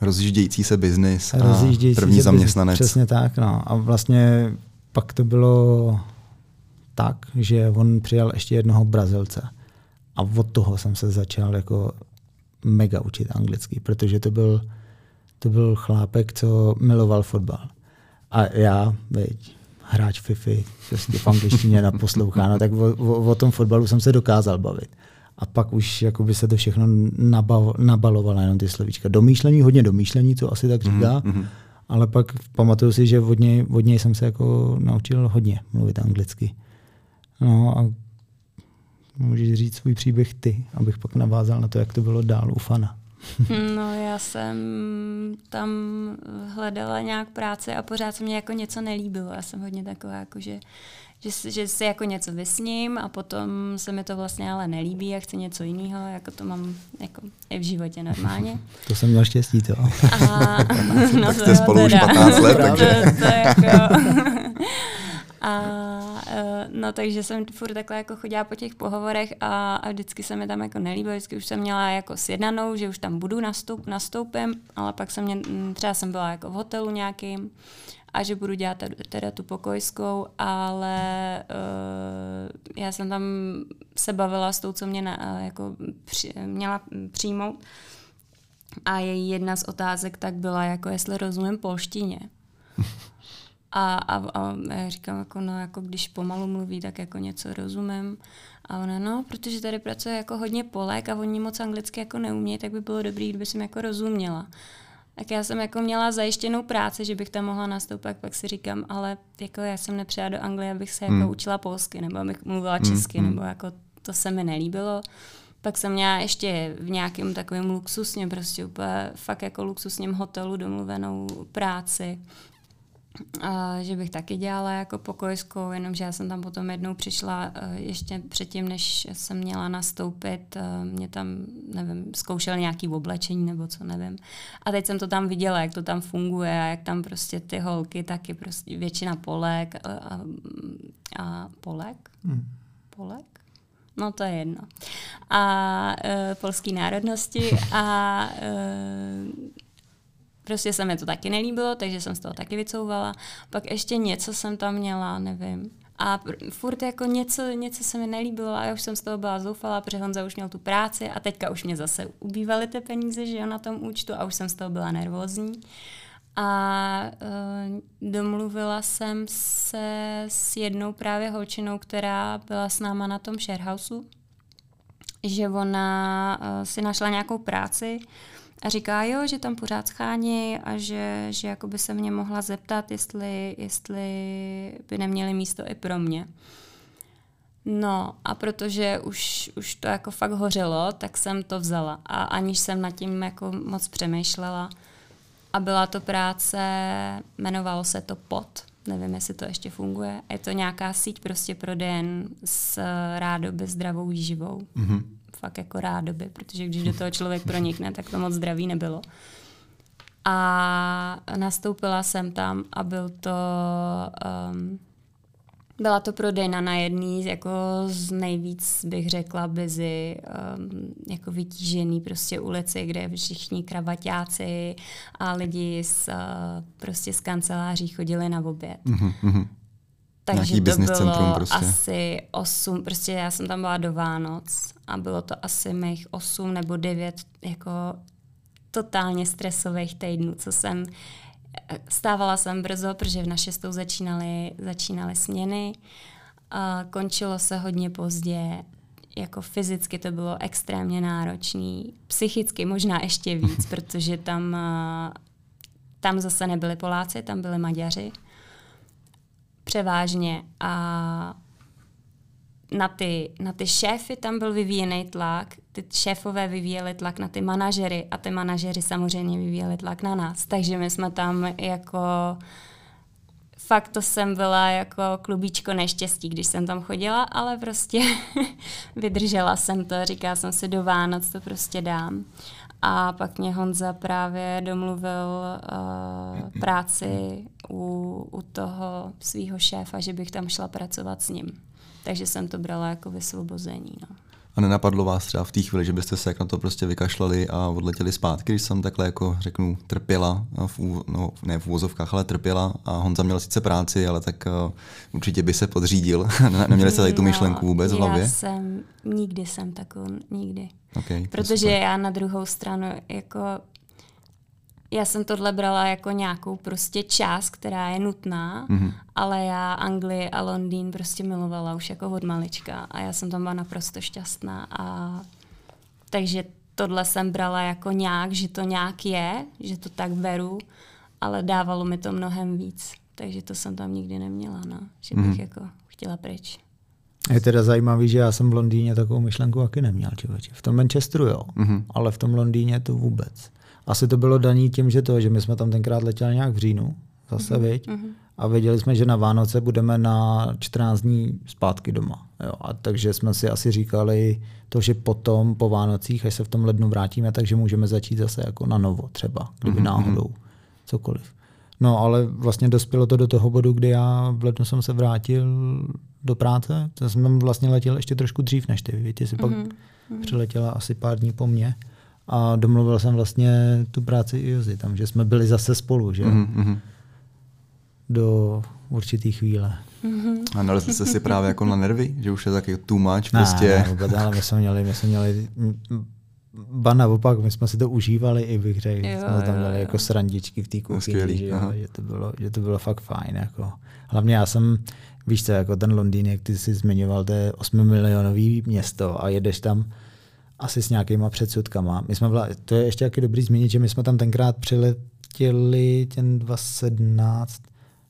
Rozjíždějící se biznis a Rozjíždějící první zaměstnanec. Business, přesně tak. No. A vlastně pak to bylo tak, že on přijal ještě jednoho Brazilce. A od toho jsem se začal jako mega učit anglicky, protože to byl, to byl chlápek, co miloval fotbal. A já, veď, hráč FIFA, prostě v angličtině naposloucháno, tak o, o, o tom fotbalu jsem se dokázal bavit. A pak už jakoby se to všechno nabav, nabalovalo, jenom ty slovíčka. Domýšlení, hodně domýšlení, co asi tak říká, mm-hmm. ale pak pamatuju si, že od něj, od něj jsem se jako naučil hodně mluvit anglicky. No a můžeš říct svůj příběh ty, abych pak navázal na to, jak to bylo dál u Fana. No já jsem tam hledala nějak práci a pořád se mě jako něco nelíbilo. Já jsem hodně taková, jako že, že, že si jako něco vysním a potom se mi to vlastně ale nelíbí a chci něco jiného, jako to mám jako i v životě normálně. To jsem měl štěstí, to. A, no tak jste spolu už 15 let, takže... To, to jako, a uh, no takže jsem furt takhle jako chodila po těch pohovorech a, a vždycky se mi tam jako nelíbilo, vždycky už jsem měla jako sjednanou, že už tam budu, nastup, nastoupím, ale pak jsem mě, mm, třeba jsem byla jako v hotelu nějakým a že budu dělat teda tu pokojskou, ale uh, já jsem tam se bavila s tou, co mě na, jako při, měla přijmout. A její jedna z otázek tak byla, jako jestli rozumím polštině. A, a, a já říkám, jako, no, jako když pomalu mluví, tak jako něco rozumím. A ona, no, protože tady pracuje jako hodně Polek a oni moc anglicky jako neumí, tak by bylo dobrý, kdyby jsem jako rozuměla. Tak já jsem jako měla zajištěnou práci, že bych tam mohla nastoupit, pak si říkám, ale jako já jsem nepřijela do Anglie, abych se jako hmm. učila polsky, nebo abych mluvila hmm, česky, hmm. nebo jako to se mi nelíbilo. Pak jsem měla ještě v nějakém takovém luxusně, prostě úplně fakt jako luxusním hotelu domluvenou práci, a že bych taky dělala jako pokojskou, jenomže já jsem tam potom jednou přišla eh, ještě předtím, než jsem měla nastoupit, eh, mě tam, nevím, zkoušel nějaký oblečení nebo co, nevím. A teď jsem to tam viděla, jak to tam funguje a jak tam prostě ty holky taky prostě většina Polek a, a, a Polek? Hmm. Polek? No to je jedno. A e, polský národnosti a e, Prostě se mi to taky nelíbilo, takže jsem z toho taky vycouvala. Pak ještě něco jsem tam měla, nevím. A furt jako něco, něco se mi nelíbilo a já už jsem z toho byla zoufalá, protože Honza už měl tu práci a teďka už mě zase ubývaly ty peníze, že jo, na tom účtu a už jsem z toho byla nervózní. A uh, domluvila jsem se s jednou právě holčinou, která byla s náma na tom sharehouseu, že ona uh, si našla nějakou práci a říká, jo, že tam pořád schání a že, že jako by se mě mohla zeptat, jestli, jestli by neměli místo i pro mě. No a protože už, už to jako fakt hořelo, tak jsem to vzala a aniž jsem nad tím jako moc přemýšlela. A byla to práce, jmenovalo se to POT, nevím, jestli to ještě funguje. Je to nějaká síť prostě prodejen s rádoby zdravou výživou. Mm-hmm. Fakt jako rádoby, protože když do toho člověk pronikne, tak to moc zdraví nebylo. A nastoupila jsem tam a byl to um, byla to prodejna na jedný jako z nejvíc, bych řekla, busy, um, jako vytížený prostě ulici, kde všichni kravaťáci a lidi z, uh, prostě z kanceláří chodili na oběd. Mm-hmm. Takže to bylo prostě. asi osm, prostě já jsem tam byla do Vánoc a bylo to asi mých osm nebo devět jako totálně stresových týdnů, co jsem Stávala jsem brzo, protože v na šestou začínaly, začínaly směny. A končilo se hodně pozdě. Jako fyzicky to bylo extrémně náročný. Psychicky možná ještě víc, protože tam, tam zase nebyli Poláci, tam byli Maďaři. Převážně. A na ty, na ty šéfy tam byl vyvíjený tlak, ty šéfové vyvíjeli tlak na ty manažery a ty manažery samozřejmě vyvíjeli tlak na nás. Takže my jsme tam jako fakt to jsem byla jako klubíčko neštěstí, když jsem tam chodila, ale prostě vydržela jsem to, říkala jsem si do Vánoc to prostě dám. A pak mě Honza právě domluvil uh, práci u, u toho svého šéfa, že bych tam šla pracovat s ním. Takže jsem to brala jako vysvobození. No. A nenapadlo vás třeba v té chvíli, že byste se jak na to prostě vykašlali a odletěli zpátky, když jsem takhle jako řeknu trpěla, v, no, ne v úvozovkách, ale trpěla a Honza měl sice práci, ale tak uh, určitě by se podřídil. Neměli jste tady tu myšlenku vůbec v hlavě? Já jsem, nikdy jsem takovou, nikdy. Okay, Protože já na druhou stranu jako já jsem tohle brala jako nějakou prostě část, která je nutná, mm-hmm. ale já Anglii a Londýn prostě milovala už jako od malička a já jsem tam byla naprosto šťastná a takže tohle jsem brala jako nějak, že to nějak je, že to tak beru, ale dávalo mi to mnohem víc, takže to jsem tam nikdy neměla, no, že bych mm-hmm. jako chtěla pryč. Je teda zajímavý, že já jsem v Londýně takovou myšlenku taky neměl, člověče. V tom Manchesteru jo, mm-hmm. ale v tom Londýně to vůbec. Asi to bylo daný tím, že to, že my jsme tam tenkrát letěli nějak v říjnu, zase, mm-hmm. viď? Mm-hmm. A věděli jsme, že na Vánoce budeme na 14 dní zpátky doma. Jo. A takže jsme si asi říkali to, že potom po Vánocích, až se v tom lednu vrátíme, takže můžeme začít zase jako na novo třeba, kdyby mm-hmm. náhodou cokoliv. No ale vlastně dospělo to do toho bodu, kdy já v lednu jsem se vrátil do práce. To jsem vlastně letěl ještě trošku dřív než ty. Víte, si mm-hmm. pak mm-hmm. přiletěla asi pár dní po mně a domluvil jsem vlastně tu práci i Jozi tam, že jsme byli zase spolu, že mm-hmm. do určitý chvíle. Mm-hmm. A nalezli jste si právě jako na nervy, že už je taky too much prostě. Ne, ne vůbec, ale my jsme měli, my jsme měli ba naopak, my jsme si to užívali i bych řekl, jo, jsme tam měli jako srandičky v té kuchyni, že, že, to bylo, že to bylo fakt fajn. Jako. Hlavně já jsem, víš co, jako ten Londýn, jak ty jsi zmiňoval, to je 8 milionový město a jedeš tam asi s nějakýma předsudkama. My jsme byla, to je ještě taky dobrý zmínit, že my jsme tam tenkrát přiletěli ten 2017,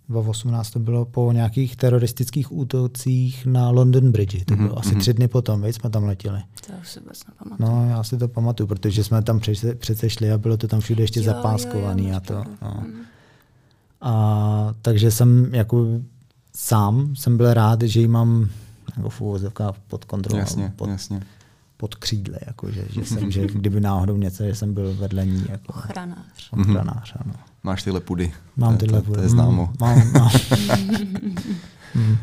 2018 to bylo po nějakých teroristických útocích na London Bridge. To bylo mm-hmm. asi mhm. tři dny potom, veď jsme tam letěli. To už si vůbec nepamatuju. No, já si to pamatuju, protože jsme tam přece, přece šli a bylo to tam všude ještě jo, zapáskovaný jo, jo, a to. No. Mm. A takže jsem jako sám jsem byl rád, že ji mám jako v pod kontrolou. Jasně, pod, jasně pod křídle, jako že, že, jsem, že kdyby náhodou něco, že jsem byl vedle ní. Jako, ochranář. Ochranář, ano. Máš tyhle pudy. Mám tyhle pudy. To, to je známo. Mm, mám, mám. mm.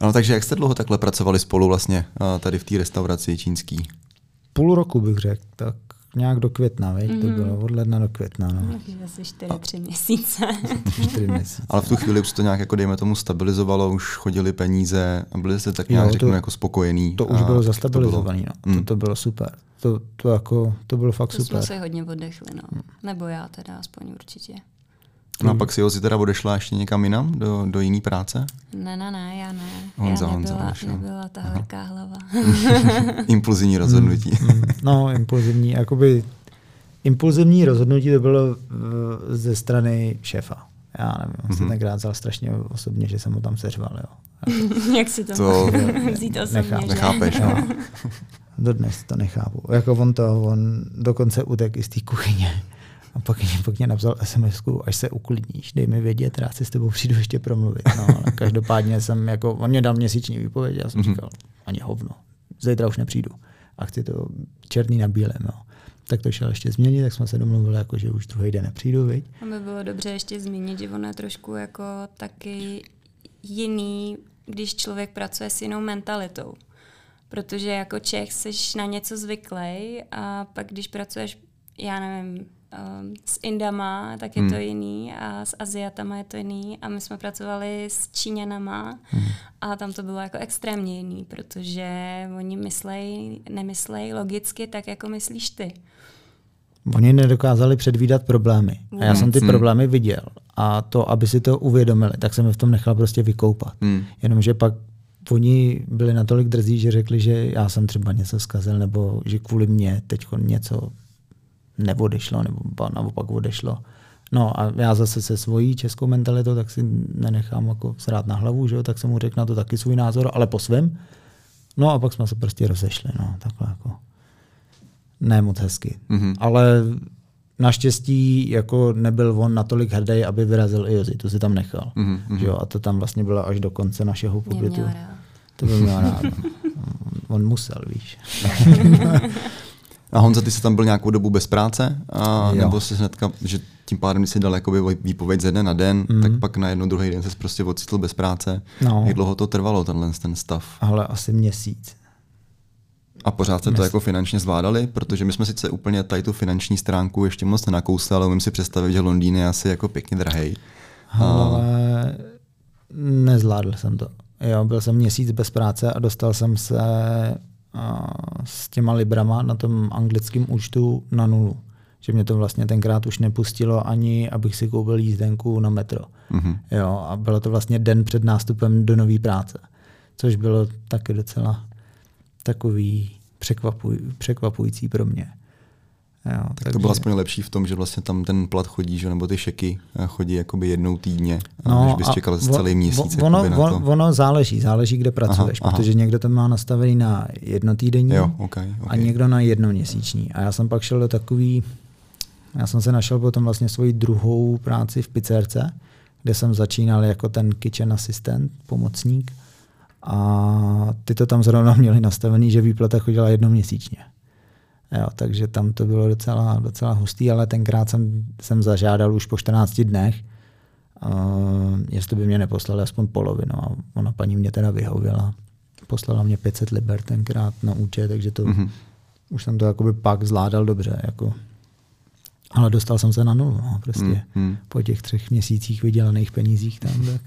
No, takže jak jste dlouho takhle pracovali spolu vlastně tady v té restauraci čínský? Půl roku bych řekl, tak nějak do května, veď? Mm. to mhm. bylo od ledna do května. No. Asi 4-3 měsíce. 4 měsíce. Ale v tu chvíli už to nějak, jako dejme tomu, stabilizovalo, už chodili peníze a byli jste tak nějak, jo, to, řeknu, jako spokojení. To už bylo zastabilizovaný, to bylo, no. Mm. to, to bylo super. To, to, jako, to bylo fakt to super. jsme se hodně oddechli, no. Mm. Nebo já teda aspoň určitě. No a pak si Jozi teda odešla ještě někam jinam, do, do jiný práce? Ne, ne, ne, já ne. Honza, já nebyla, Honza odešel. nebyla ta horká hlava. Impulzivní rozhodnutí. No, impulzivní, jakoby impulzivní rozhodnutí to bylo ze strany šéfa. Já nevím, on si tenkrát vzal strašně osobně, že jsem mu tam seřval, jo. Jak si to, To to vzít osobně, že? Nechápeš, no. Dodnes to nechápu. Jako on to, on dokonce utek i z té kuchyně. A pak, mě- pak mě napsal sms až se uklidníš, dej mi vědět, rád si s tebou přijdu ještě promluvit. No, každopádně jsem, jako, on mě dal měsíční výpověď, já jsem Mhm. říkal, ani hovno, zítra už nepřijdu. A chci to černý na bílém, no. Tak to šel ještě změnit, tak jsme se domluvili, jako, že už druhý den nepřijdu, viď? A by bylo dobře ještě zmínit, že ono je trošku jako taky jiný, když člověk pracuje s jinou mentalitou. Protože jako Čech jsi na něco zvyklý a pak když pracuješ, já nevím, um, s Indama, tak je Hmm. to jiný a s Aziatama je to jiný a my jsme pracovali s Číňanama Hmm. a tam to bylo jako extrémně jiný, protože oni myslej, nemyslej logicky tak, jako myslíš ty. Oni nedokázali předvídat problémy. A já jsem ty Hmm. problémy viděl. A to, aby si to uvědomili, tak jsem je v tom nechal prostě vykoupat. Hmm. Jenomže pak oni byli natolik drzí, že řekli, že já jsem třeba něco zkazil, nebo že kvůli mě teď něco neodešlo, nebo naopak odešlo. No a já zase se svojí českou mentalitou, tak si nenechám jako srát na hlavu, že jo? tak jsem mu řekl na to taky svůj názor, ale po svém. No a pak jsme se prostě rozešli, no, takhle jako ne moc hezky. Mhm. Ale naštěstí jako nebyl on natolik hrdý, aby vyrazil i Jozi, to si tam nechal. Mhm, mhm. Že jo? A to tam vlastně bylo až do konce našeho pobytu. To byl měl rád. On musel, víš. A Honza, ty jsi tam byl nějakou dobu bez práce? A, Jo. nebo jsi hnedka, že tím pádem, když jsi dal jakoby výpověď ze dne na den, mm. tak pak na jedno druhý den jsi prostě ocitl bez práce. No. Jak dlouho to trvalo, tenhle ten stav? Ale asi měsíc. A pořád jste to jako finančně zvládali? Protože my jsme sice úplně tady tu finanční stránku ještě moc nenakousli, ale umím si představit, že Londýn je asi jako pěkně drahej. Ale nezvládl jsem to. Jo, byl jsem měsíc bez práce a dostal jsem se a, s těma librama na tom anglickém účtu na nulu. Že mě to vlastně tenkrát už nepustilo ani, abych si koupil jízdenku na metro. Mhm. Jo, a bylo to vlastně den před nástupem do nové práce. Což bylo taky docela takový překvapuj, překvapující pro mě. Jo, Tak to bylo aspoň lepší v tom, že vlastně tam ten plat chodí, že, nebo ty šeky eh, chodí jakoby jednou týdně, no, než bys a čekal celý měsíc. Ono, na to. ono, záleží, záleží, kde pracuješ, aha. protože někdo to má nastavený na jednotýdenní Jo, okay, a okay. někdo na jednoměsíční. A já jsem pak šel do takový, já jsem se našel potom vlastně svoji druhou práci v pizzerce, kde jsem začínal jako ten kitchen assistant, pomocník. A ty to tam zrovna měli nastavený, že výplata chodila jednoměsíčně. Jo, takže tam to bylo docela, docela hustý, ale tenkrát jsem, jsem zažádal už po 14 dnech, uh, jestli by mě neposlali aspoň polovinu. A ona paní mě teda vyhověla. Poslala mě 500 liber tenkrát na účet, takže to Mhm. už jsem to jakoby pak zvládal dobře. Jako. Ale dostal jsem se na nulu, no, prostě. Mhm. Po těch třech měsících vydělaných penízích tam, tak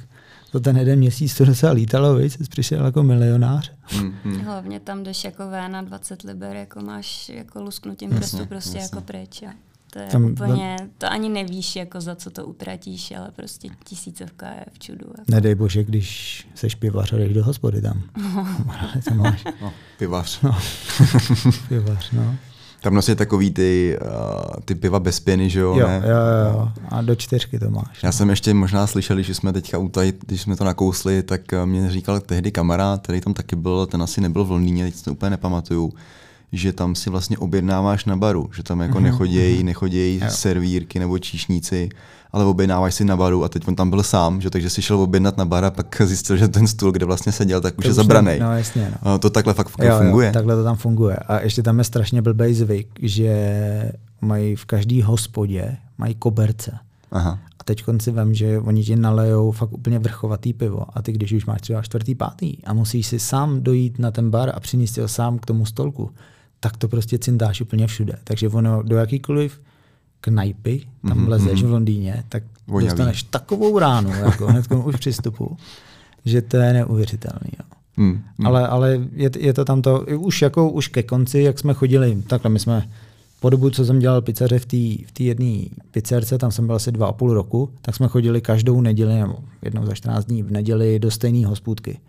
to ten jeden měsíc to docela lítalo, víc, jsi přišel jako milionář. Mm, mm. Hlavně tam jdeš jako V na 20 liber, jako máš jako lusknutím Jasně, prstu prostě jasně. jako pryč. A to je Tam- tam, úplně, to ani nevíš, jako za co to utratíš, ale prostě tisícovka je v čudu. Jako. Nedej bože, když seš pivař a jdeš do hospody tam. to máš No, pivař. pivař, no. Tam nosí takový ty, uh, ty piva bez pěny, že jo? Jo, ne? jo, jo, jo. A do čtyřky to máš. Já jsem ještě možná slyšel, že jsme teďka u tady, když jsme to nakousli, tak eh, mě říkal tehdy kamarád, který tam taky byl, ten asi nebyl v Londýně, teď si to úplně nepamatuju, že tam si vlastně objednáváš na baru, že tam jako nechodějí, nechodějí Jo. servírky nebo číšníci, ale objednáváš si na baru a teď on tam byl sám, že takže si šel objednat na bar a pak zjistil, že ten stůl, kde vlastně seděl, tak už To je už zabraný. No jasně, no. To takhle fakt Jo, jo, funguje. takhle to tam funguje. A ještě tam je strašně blbý zvyk, že mají v každý hospodě mají koberce. Aha. A teď si vem, že oni ti nalejou fakt úplně vrchovatý pivo a ty, když už máš třeba čtvrtý, pátý a musíš si sám dojít na ten bar a přinést ho sám k tomu stolku, tak to prostě cindáš úplně všude. Takže ono do jakýkoliv knajpy tam mm-hmm. lezeš v Londýně, tak Vonavý. dostaneš takovou ránu, jako hned už při vstupu, že to je neuvěřitelný. Jo. Hmm. Hmm. Ale, ale je, je, to tam to, už jako už ke konci, jak jsme chodili, takhle my jsme po dobu, co jsem dělal pizzaře v té v jedné pizzerce, tam jsem byl asi dva a půl roku, tak jsme chodili každou neděli, nebo jednou za 14 dní v neděli do stejné hospůdky.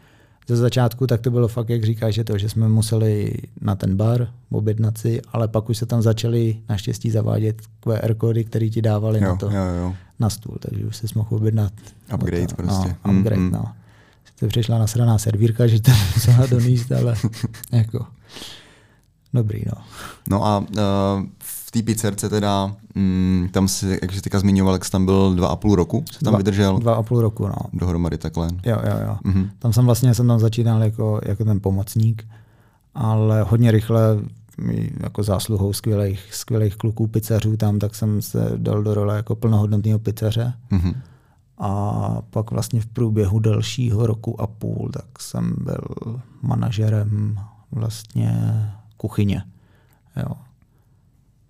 Ze začátku tak to bylo fakt, jak říkáš, že to, že jsme museli na ten bar objednat si, ale pak už se tam začaly naštěstí zavádět QR kódy, které ti dávali Jo, na to, jo, jo. na stůl, takže už se mohl objednat. Upgrade to, prostě. No, upgrade, Mm, mm. no. To přišla nasraná servírka, že to musela donést, ale jako dobrý, no. No a uh, v té pizzerce teda, mm, tam si, jak jsi teďka zmiňoval, jak jsi tam byl dva a půl roku, jsi tam Dva- vydržel Dva a půl roku, no. dohromady takhle. Jo, jo, jo. Mhm. Tam jsem vlastně jsem tam začínal jako, jako ten pomocník, ale hodně rychle jako zásluhou skvělých, skvělých kluků pizzařů tam, tak jsem se dal do role jako plnohodnotného pizzaře. Mhm. A pak vlastně v průběhu dalšího roku a půl, tak jsem byl manažerem vlastně kuchyně. Jo.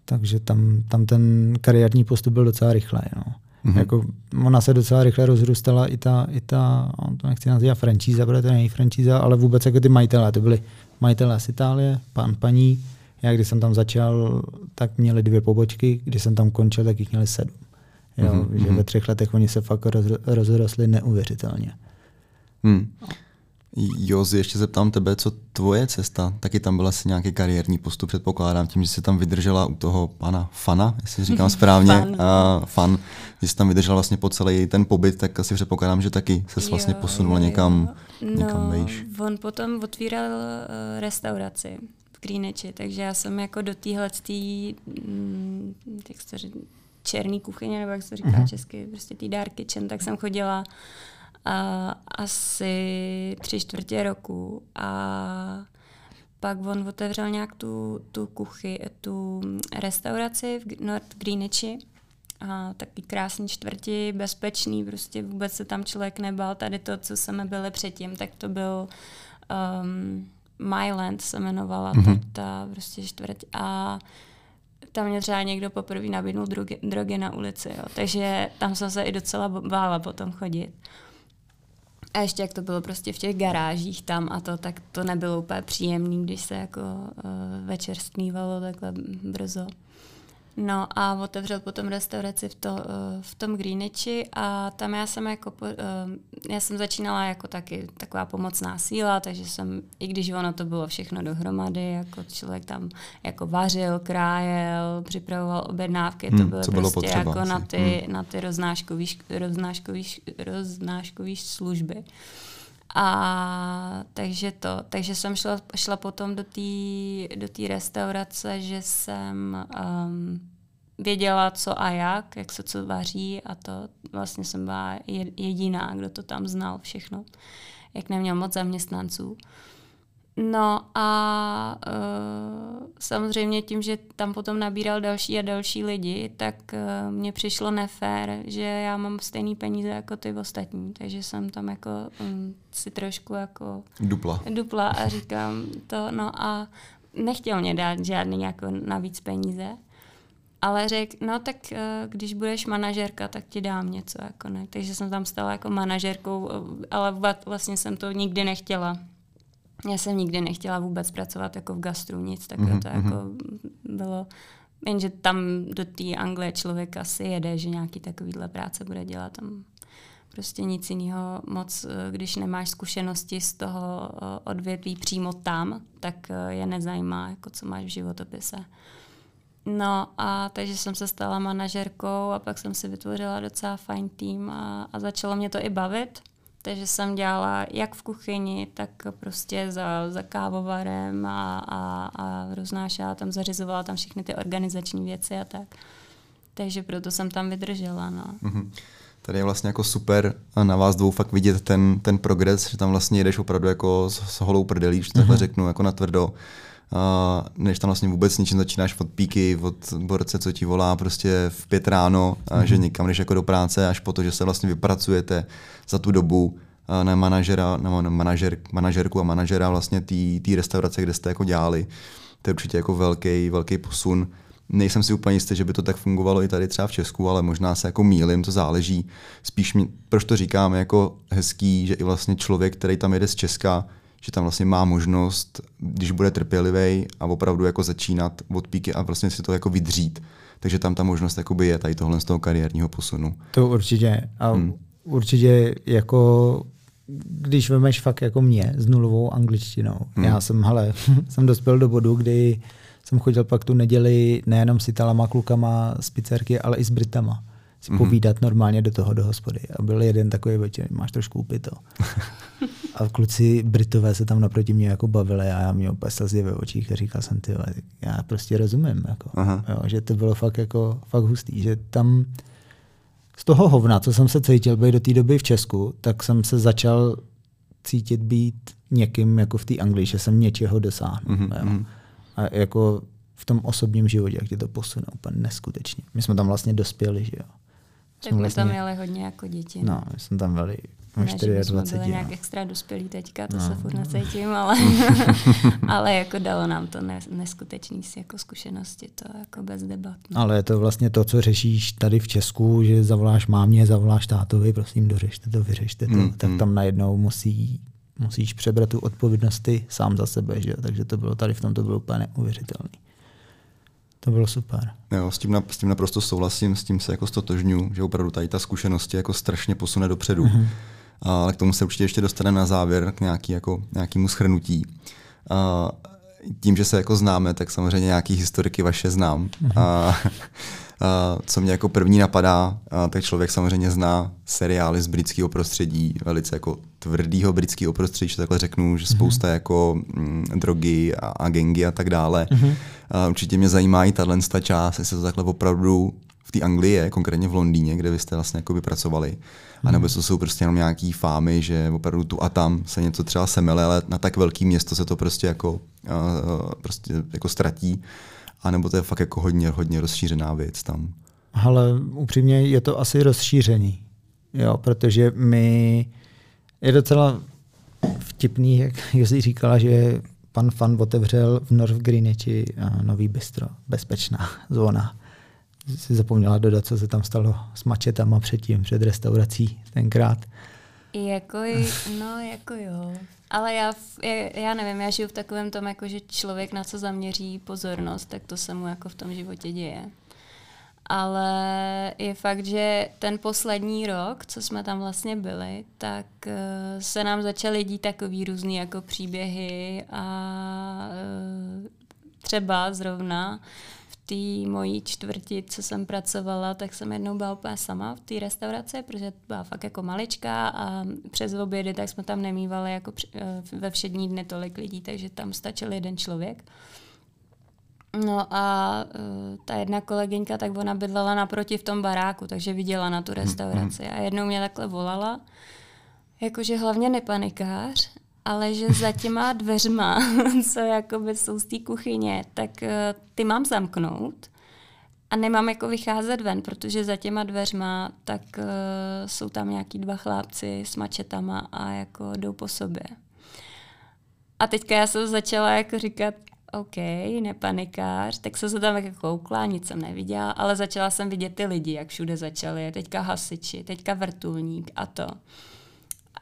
Takže tam, tam ten kariérní postup byl docela rychlej. No. Mhm. Mm-hmm. Jako, ona se docela rychle rozrůstala i ta, i ta on to nechci nazývat franšíza, protože to není franšíza, ale vůbec jako ty majitelé. To byli majitelé z Itálie, pan, paní. Já když jsem tam začal, tak měli dvě pobočky, když jsem tam končil, tak jich měli sedm. Jo, Mhm, mm-hmm. že mhm. ve třech letech oni se fakt roz, rozrostli neuvěřitelně. Hmm. Jozi, ještě zeptám tebe, co tvoje cesta? Taky tam byl asi nějaký kariérní postup, předpokládám, tím, že jsi tam vydržela u toho pana Fana, jestli říkám správně, Fan. a fan, že jsi tam vydržela vlastně po celý ten pobyt, tak asi předpokládám, že taky se vlastně posunula jo, někam, jo. někam no, vejš. On potom otvíral uh, restauraci v Greenwichi, takže já jsem jako do téhle, mm, jak se to říká, černý kuchyně, nebo jak se to říká uh-huh. česky, prostě tý dark kitchen, tak jsem chodila uh, asi tři čtvrtě roku a pak on otevřel nějak tu, tu kuchy, tu restauraci v North Greenwichi a taky krásný čtvrti, bezpečný, prostě vůbec se tam člověk nebal. Tady to, co jsme byli předtím, tak to byl um, Myland se jmenovala mm-hmm. ta, ta prostě čtvrť a tam mě třeba někdo poprvé nabídnul drogy, drogy na ulici, jo. takže tam jsem se i docela bála potom chodit. A ještě jak to bylo prostě v těch garážích tam a to, tak to nebylo úplně příjemný, když se jako uh, večer stmívalo takhle brzo. No a otevřel potom restauraci v, to, uh, v tom Greenwichi a tam já jsem jako, uh, já jsem začínala jako taky taková pomocná síla, takže jsem, i když ono to bylo všechno dohromady, jako člověk tam jako vařil, krájel, připravoval objednávky, to Hmm, bylo co bylo prostě potřeba jako asi. na ty, na ty roznáškový, roznáškový, roznáškový služby. A takže to, takže jsem šla, šla potom do té do tý restaurace, že jsem um, věděla, co a jak, jak se co vaří a to vlastně jsem byla je- jediná, kdo to tam znal všechno, jak neměl moc zaměstnanců. No a uh, samozřejmě tím, že tam potom nabíral další a další lidi, tak uh, mně přišlo nefér, že já mám stejný peníze jako ty ostatní, takže jsem tam jako um, si trošku jako Dupla. dupla a říkám to, no a nechtěl mě dát žádný jako navíc peníze, ale řekl, no tak uh, když budeš manažerka, tak ti dám něco, jako ne. Takže jsem tam stala jako manažerkou, ale vlastně jsem to nikdy nechtěla. Já jsem nikdy nechtěla vůbec pracovat jako v gastru, nic takového Mhm, to jako bylo. Jenže tam do té Anglie člověk asi jede, že nějaký takovýhle práce bude dělat. Tam prostě nic jiného moc, eh, když nemáš zkušenosti z toho eh, odvětví přímo tam, tak eh, je nezajímá, jako co máš v životopise. No a takže jsem se stala manažerkou a pak jsem si vytvořila docela fajn tým a, a začalo mě to i bavit. Takže jsem dělala jak v kuchyni, tak prostě za, za kávovarem a, a, a roznášela tam, zařizovala tam všechny ty organizační věci a tak. Takže proto jsem tam vydržela. No. Mhm. Tady je vlastně jako super na vás dvou fakt vidět ten, ten progres, že tam vlastně jedeš opravdu jako s, s holou prdelí, že takhle řeknu, jako na tvrdo. A než tam vlastně vůbec ničím začínáš od píky, od borce, co ti volá prostě v pět ráno, a že někam jdeš jako do práce, až po to, že se vlastně vypracujete za tu dobu na manažera, na na manažer, manažerku a manažera vlastně té restaurace, kde jste jako dělali. To je určitě jako velký, velký posun. Nejsem si úplně jistý, že by to tak fungovalo i tady třeba v Česku, ale možná se jako mýlim, to záleží. Spíš mi, proč to říkám, jako hezký, že i vlastně člověk, který tam jede z Česka, že tam vlastně má možnost, když bude trpělivý a opravdu jako začínat od píky a vlastně si to jako vydřít. Takže tam ta možnost jakoby je tady tohle z toho kariérního posunu. To určitě. A hmm. určitě jako když vemeš fakt jako mě s nulovou angličtinou. Hmm. Já jsem, hele, jsem dospěl do bodu, kdy jsem chodil pak tu neděli nejenom s Italama, klukama z pizzerky, ale i s Britama si mm-hmm. povídat normálně do toho do hospody. A byl jeden takový večer, máš trošku upito. a kluci Britové se tam naproti mě jako bavili a já měl úplně slzy ve očích a říkal jsem, ty, já prostě rozumím, jako, jo, že to bylo fakt jako fakt hustý, že tam z toho hovna, co jsem se cítil být do té doby v Česku, tak jsem se začal cítit být někým jako v té Anglii, že jsem něčeho dosáhl. Mm-hmm. A jako v tom osobním životě, jak tě to posune úplně neskutečně. My jsme tam vlastně dospěli, že jo. Tak my vlastně, tam jeli hodně jako děti. No, my jsme tam byli ne, 24. Jsme byli no. nějak extra dospělí teďka, to no. se furt necítím, ale, ale jako dalo nám to neskutečný jako zkušenosti, to jako bez debat. No. Ale je to vlastně to, co řešíš tady v Česku, že zavoláš mámě, zavoláš tátovi, prosím, dořešte to, vyřešte to, mm, tak mm. tam najednou musí musíš přebrat tu odpovědnost ty sám za sebe, že? takže to bylo tady v tom to bylo úplně neuvěřitelné. To bylo super. Jo, s tím, na, s tím naprosto souhlasím, s tím se jako stotožňu, že opravdu tady ta zkušenost jako strašně posune dopředu. Mm-hmm. Ale k tomu se určitě ještě dostaneme na závěr k nějaký, jako, nějakému schrnutí. A tím, že se jako známe, tak samozřejmě nějaký historiky vaše znám. Mm-hmm. A, a, co mě jako první napadá, a, tak člověk samozřejmě zná seriály z britského prostředí, velice jako tvrdýho britského prostředí, že takhle řeknu, že mhm. spousta mm-hmm. jako mm, drogy a, a gengy a tak dále. Mm-hmm. A určitě mě zajímá i tahle část, jestli to takhle opravdu v té Anglii je, konkrétně v Londýně, kde vy jste vlastně jako pracovali. A nebo to jsou prostě jenom nějaký fámy, že opravdu tu a tam se něco třeba semele, ale na tak velký město se to prostě jako, uh, prostě jako ztratí. A nebo to je fakt jako hodně, hodně rozšířená věc tam. Ale upřímně je to asi rozšíření. Jo, protože my je docela vtipný, jak Josí říkala, že pan Fan otevřel v North Greenwichi nový bistro, bezpečná zóna si zapomněla dodat, co se tam stalo s mačetama předtím, před restaurací tenkrát. Jako, no, jako jo. Ale já, já nevím, já žiju v takovém tom, jako že člověk na co zaměří pozornost, tak to se mu jako v tom životě děje. Ale je fakt, že ten poslední rok, co jsme tam vlastně byli, tak uh, se nám začaly dít takový různý jako příběhy a uh, třeba zrovna té mojí čtvrti, co jsem pracovala, tak jsem jednou byla úplně sama v té restauraci, protože byla fakt jako maličká a přes obědy tak jsme tam nemývali jako eh, ve všední dny tolik lidí, takže tam stačil jeden člověk. No a uh, ta jedna kolegyňka, tak ona bydlela naproti v tom baráku, takže viděla na tu mhm, restauraci. A jednou mě takhle volala, jakože hlavně nepanikář, ale že za těma dveřma, co jakoby jsou z té kuchyně, tak uh, ty mám zamknout a nemám jako vycházet ven, protože za těma dveřma tak uh, jsou tam nějaký dva chlápci s mačetama a jako jdou po sobě. A teďka já jsem začala jako říkat, OK, nepanikář, tak jsem se tam jako koukla, nic jsem neviděla, ale začala jsem vidět ty lidi, jak všude začali, teďka hasiči, teďka vrtulník a to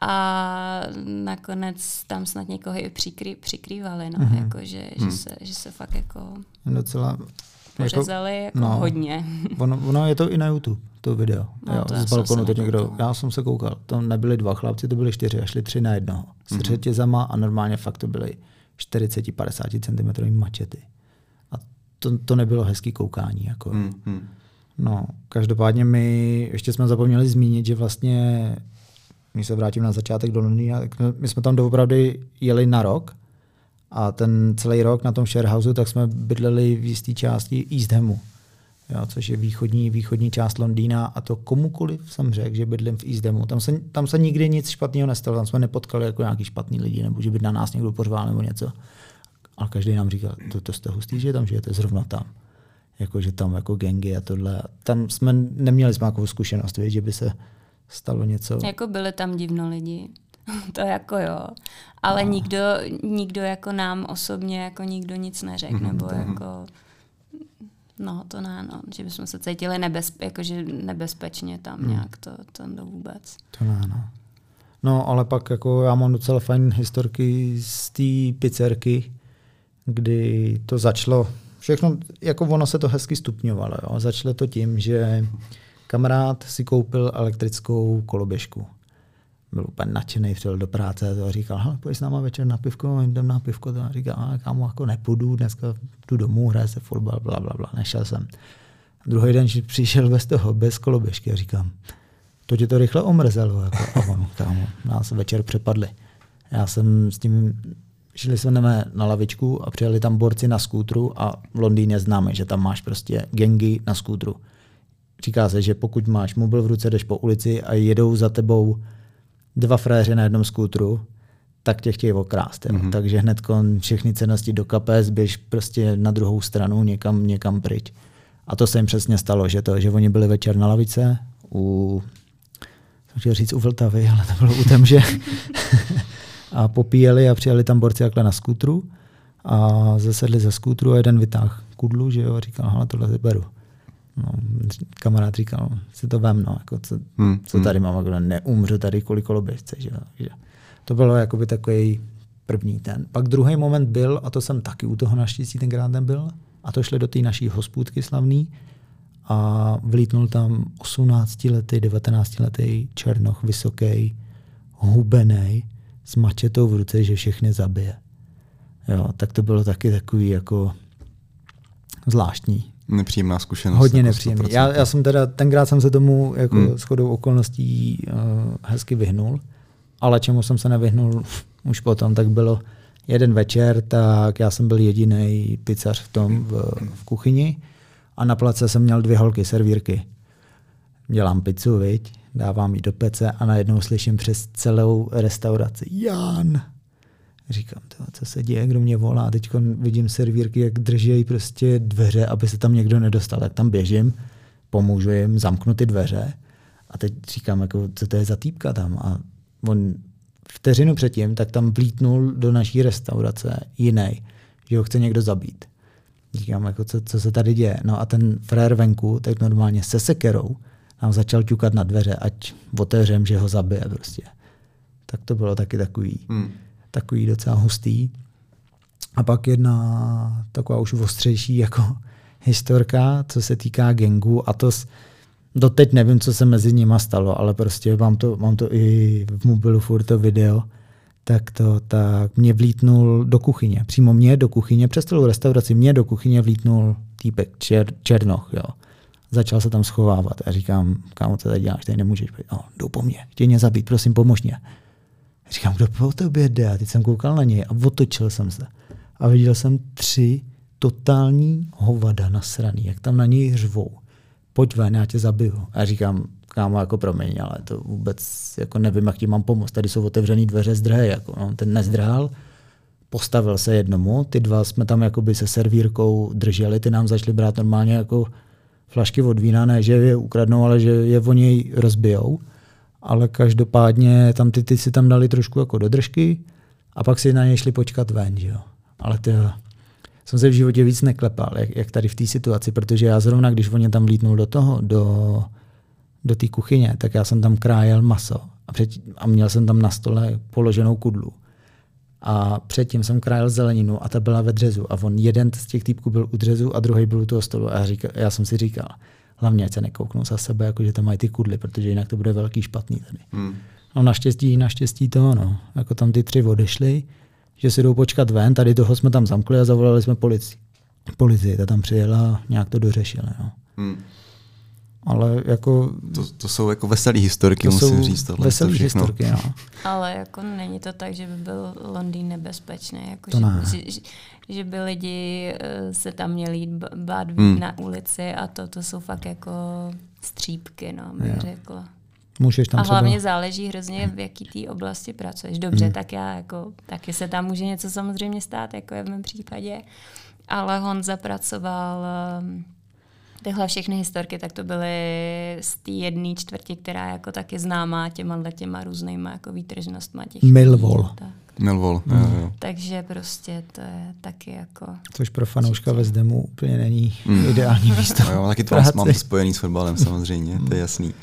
a nakonec tam snad někoho i přikrý, přikrývali, no, mm-hmm. jako, že, mm. že, se, že se fakt jako docela pořezali jako, jako no, hodně. Ono, ono je to i na YouTube, to video. No, jo, to z balkonu to někdo, já jsem se koukal, tam nebyli dva chlapci, to byli čtyři, a šli tři na jednoho. S mm-hmm. řetězama a normálně fakt to byly 40-50 cm mačety. A to, to nebylo hezký koukání. Jako. Mm-hmm. No, každopádně my ještě jsme zapomněli zmínit, že vlastně když se vrátím na začátek do Londýna, tak my jsme tam doopravdy jeli na rok a ten celý rok na tom sharehouse, tak jsme bydleli v jisté části East Hamu, jo, což je východní, východní část Londýna a to komukoliv jsem řekl, že bydlím v East Hamu. Tam se, tam se nikdy nic špatného nestalo, tam jsme nepotkali jako nějaký špatný lidi, nebo že by na nás někdo pořval nebo něco. A každý nám říkal, to, to jste hustý, že tam žijete zrovna tam. Jako, že tam jako gengy a tohle. Tam jsme neměli jsme takovou zkušenost, věc, že by se stalo něco. Jako byly tam divno lidi. to jako jo. Ale no. nikdo, nikdo jako nám osobně jako nikdo nic neřekl, mm-hmm. nebo jako No, to ne, no. Že bychom se cítili nebezpe, jakože nebezpečně tam mm. nějak, to, to vůbec. To ne, no. No, ale pak jako já mám docela fajn historky z té pizzerky, kdy to začalo, všechno, jako ono se to hezky stupňovalo. Jo. Začalo to tím, že kamarád si koupil elektrickou koloběžku. Byl úplně nadšený, přijel do práce a říkal, hele, pojď s náma večer na pivko, jdem na pivko. A říkal, a kámo, jako nepůjdu, dneska jdu domů, hraje se fotbal, bla, bla, bla, nešel jsem. Druhý den přišel bez toho, bez koloběžky a říkám, to tě to rychle omrzelo. Jako, a on, kámo, nás večer přepadli. Já jsem s tím, šli jsme na lavičku a přijeli tam borci na skútru a v Londýně známe, že tam máš prostě gengy na skútru. Říká se, že pokud máš mobil v ruce, jdeš po ulici a jedou za tebou dva frajeři na jednom skútru, tak tě chtějí okrást. Mm-hmm. Takže hned všechny cenosti do kapes, běž prostě na druhou stranu někam, někam pryč. A to se jim přesně stalo, že to, že oni byli večer na lavice u chtěl říct u Vltavy, ale to bylo u Temže. a popíjeli a přijeli tam borci jakhle na skutru a zasedli za skutru a jeden vytáhl kudlu, že jo, a říkal, hele, tohle si beru. No, kamarád říkal, si to vem, no, jako co, hmm, co tady hmm. mám, jako neumřu tady kvůli koloběžce, že. Že to bylo jakoby takový první ten. Pak druhý moment byl, a to jsem taky u toho naštěstí tenkrát nebyl, a to šli do té naší hospůdky slavný, a vlítnul tam 18-letý, 19-letý černoch, vysoký, hubený, s mačetou v ruce, že všechny zabije. Jo, tak to bylo taky takový jako zvláštní. Nepříjemná zkušenost. Hodně jako nepříjemný. Já, já jsem teda, tenkrát jsem se tomu jako hmm. shodou okolností uh, hezky vyhnul, ale čemu jsem se nevyhnul už potom, tak bylo jeden večer, tak já jsem byl jediný pizzař v tom v, v kuchyni a na place jsem měl dvě holky, servírky. Dělám pizzu, viď? dávám ji do pece a najednou slyším přes celou restauraci Jan. Říkám, co se děje, kdo mě volá. Teď vidím servírky, jak drží prostě dveře, aby se tam někdo nedostal. Tak tam běžím, pomůžu jim, zamknu ty dveře a teď říkám, jako, co to je za týpka tam. A on vteřinu předtím, tak tam vlítnul do naší restaurace jiný, že ho chce někdo zabít. Říkám, jako, co, co se tady děje. No a ten frér venku, tak normálně se sekerou, nám začal ťukat na dveře, ať otevřem, že ho zabije prostě. Tak to bylo taky takový, hmm. Takový docela hustý. A pak jedna taková už ostřejší jako historka, co se týká gengu a to doteď nevím, co se mezi nimi stalo, ale prostě mám to, mám to i v mobilu furt to video, tak to tak mě vlítnul do kuchyně. Přímo mě do kuchyně, přes celou restauraci mě do kuchyně vlítnul týpek čer, Černoch. Jo. Začal se tam schovávat a říkám, kámo, co tady děláš, tady nemůžeš být. No, jdu po mně, chtěj mě zabít, prosím, pomož mě. Říkám, kdo po tobě jde? A teď jsem koukal na něj a otočil jsem se. A viděl jsem tři totální hovada nasraný, jak tam na něj řvou. Pojď ven, já tě zabiju. A říkám, kámo, jako promiň, ale to vůbec jako nevím, jak ti mám pomoct. Tady jsou otevřené dveře, zdrhej, jako, no, ten nezdrhal, postavil se jednomu, ty dva jsme tam jakoby se servírkou drželi, ty nám začali brát normálně jako flašky od vína, ne, že je ukradnou, ale že je o něj rozbijou. Ale každopádně tam ty, ty si tam dali trošku jako do držky a pak si na něj šli počkat ven, že jo. Ale ty jsem se v životě víc neklepal, jak, jak tady v té situaci, protože já zrovna, když on tam vlítnul do toho, do, do té kuchyně, tak já jsem tam krájel maso a, před, a měl jsem tam na stole položenou kudlu. A předtím jsem krájel zeleninu a ta byla ve dřezu. A on jeden z těch týpků byl u dřezu a druhý byl u toho stolu. A já, říkal, já jsem si říkal, hlavně ať se nekouknou za sebe, jako že tam mají ty kudly, protože jinak to bude velký špatný tady. Hmm. No naštěstí, naštěstí to, no. Jako tam ty tři odešly, že si jdou počkat ven, tady toho jsme tam zamkli a zavolali jsme policii. Policii, ta tam přijela, nějak to dořešila. No. Hmm ale jako... To, to jsou jako veselé historky, to musím říct. Tohle veselé historky, no. Ale jako není to tak, že by byl Londýn nebezpečný. Jako to že, ne. Že, že, že by lidi eh, se tam měli jít bát hmm. na ulici a to, to jsou fakt jako střípky, no, bych jo. řekla. Můžeš tam a hlavně třeba... záleží hrozně, v jaký té oblasti pracuješ. Dobře, hmm. tak já jako, taky se tam může něco samozřejmě stát, jako je v mém případě. Ale Honza pracoval um, tyhle všechny historky, tak to byly z té jedné čtvrti, která jako taky známá těma těma různýma jako výtržnostma těch Milvol. Milvol, mm. jo, jo. Takže prostě to je taky jako... Což pro fanouška ve Zdemu úplně není mm. ideální místo. No jo, taky to mám, mám spojený s fotbalem samozřejmě, to je jasný.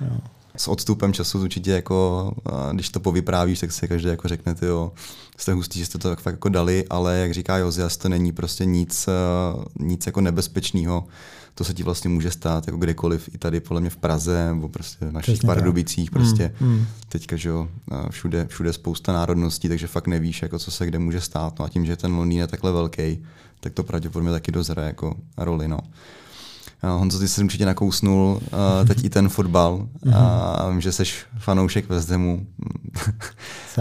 Jo. S odstupem času určitě jako, když to povyprávíš, tak si každý jako řekne, ty jo, jste hustý, že jste to tak fakt jako dali, ale jak říká Jozias, to není prostě nic, nic jako nebezpečného. To se ti vlastně může stát jako kdekoliv, i tady podle mě v Praze, nebo prostě v našich Pardubicích, prostě mm, mm. teďka, že jo, všude, všude spousta národností, takže fakt nevíš, jako co se kde může stát. No a tím, že ten Londýn je takhle velký, tak to pravděpodobně taky dozere jako roli, no. Honzo, ty jsi určitě nakousnul uh, teď i ten fotbal. Mhm. A vím, že jsi fanoušek West Hamu.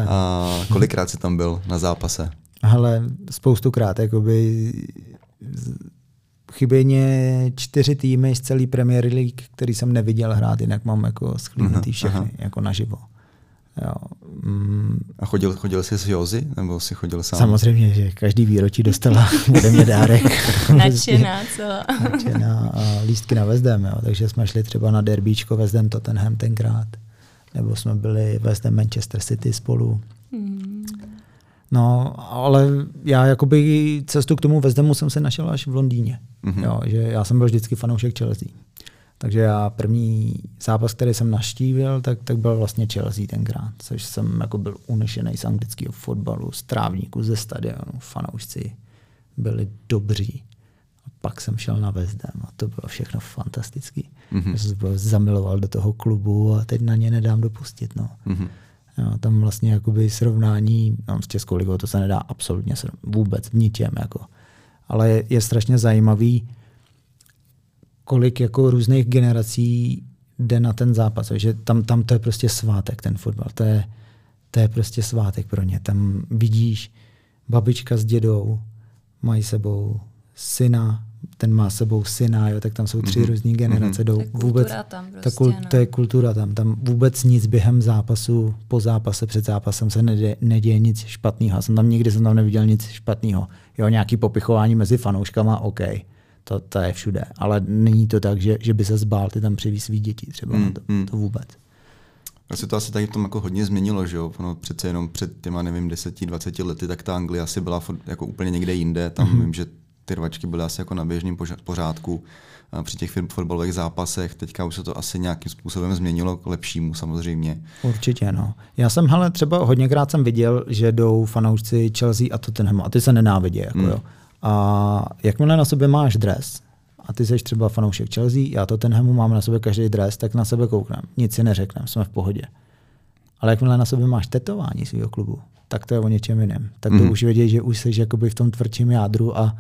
a kolikrát jsi tam byl na zápase? Ale spoustukrát, jakoby chybí mě čtyři týmy z celé Premier League, který jsem neviděl hrát, jinak mám jako schlídnutý všechny, aha. jako naživo. Jo. Mm. A chodil, chodil jsi s Jozy, nebo jsi chodil sám? Samozřejmě, že každý výročí dostala ode mě dárek. Nadšená celá. Nadšená a lístky na Vezdem, jo. takže jsme šli třeba na derbíčko Vezdem Tottenham tenkrát. Nebo jsme byli Vezdem Manchester City spolu. Mm. No, ale já jakoby cestu k tomu Vezdemu jsem se našel až v Londýně. Mm-hmm. Jo, že já jsem byl vždycky fanoušek Chelsea. Takže já první zápas, který jsem naštívil, tak, tak byl vlastně Chelsea tenkrát, což jsem jako byl unešený z anglického fotbalu, z trávníku, ze stadionu, fanoušci byli dobří. A pak jsem šel na Vezdem a to bylo všechno fantastický. Mm-hmm. Já jsem se zamiloval do toho klubu a teď na ně nedám dopustit. No. Mm-hmm. Jo, tam vlastně jakoby srovnání no, s Českou ligou to se nedá absolutně vůbec v ničem. Jako. Ale je, je strašně zajímavý, kolik jako různých generací jde na ten zápas. že tam, tam to je prostě svátek, ten fotbal. To je, to je prostě svátek pro ně. Tam vidíš, babička s dědou mají sebou syna, ten má sebou syna, jo, tak tam jsou tři mm-hmm. různé generace. Mm-hmm. Jdou vůbec, tam prostě, ta kul, no. To je kultura tam. Tam vůbec nic během zápasu, po zápase, před zápasem se neděje, neděje nic špatného. Jsem tam nikdy jsem tam neviděl nic špatného. Jo, nějaký popichování mezi fanouškama, OK to, to je všude. Ale není to tak, že, že by se zbál ty tam přivíz svý děti třeba. Mm, to, mm. to vůbec. Asi to asi tady v tom jako hodně změnilo, že jo? Ono přece jenom před těma, nevím, 10-20 lety, tak ta Anglie asi byla jako úplně někde jinde. Tam mm-hmm. vím, že ty rvačky byly asi jako na běžném pořádku a při těch fotbalových zápasech. Teďka už se to asi nějakým způsobem změnilo k lepšímu samozřejmě. Určitě, no. Já jsem, hele, třeba hodněkrát jsem viděl, že jdou fanoušci Chelsea a Tottenhamu a ty se nenávidí, jako mm. jo. A jakmile na sobě máš dres, a ty jsi třeba fanoušek Chelsea, já to tenhemu mám na sobě každý dres, tak na sebe kouknem. Nic si neřeknem, jsme v pohodě. Ale jakmile na sobě máš tetování svého klubu, tak to je o něčem jiném. Tak to mm. už vědí, že už jsi jakoby v tom tvrdším jádru a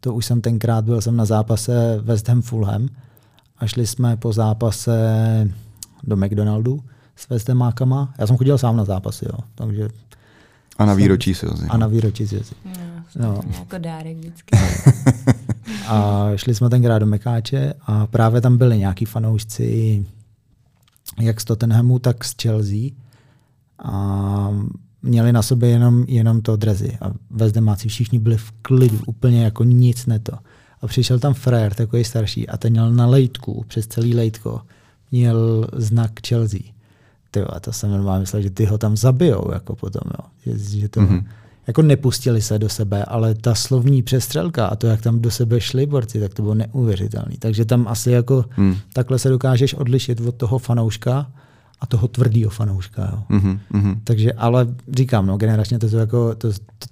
to už jsem tenkrát byl jsem na zápase West Ham Fulham a šli jsme po zápase do McDonaldu s West Hamákama. Já jsem chodil sám na zápasy, jo, takže a na výročí si A na výročí si No, no. Jako dárek vždycky. a šli jsme tenkrát do Mekáče a právě tam byli nějaký fanoušci jak z Tottenhamu, tak z Chelsea. A měli na sobě jenom, jenom to drezy. A ve Zdemáci všichni byli v klidu, úplně jako nic neto. A přišel tam frajer, takový starší, a ten měl na lejtku, přes celý lejtko, měl znak Chelsea. Ty, a to jsem normálně myslel, že ty ho tam zabijou jako potom, jo. Že, že to, mm-hmm. jako nepustili se do sebe, ale ta slovní přestřelka a to, jak tam do sebe šli borci, tak to bylo neuvěřitelné. Takže tam asi jako mm. takhle se dokážeš odlišit od toho fanouška a toho tvrdého fanouška. Jo. Mm-hmm. Takže, ale říkám, no, generačně to, to jako, to, to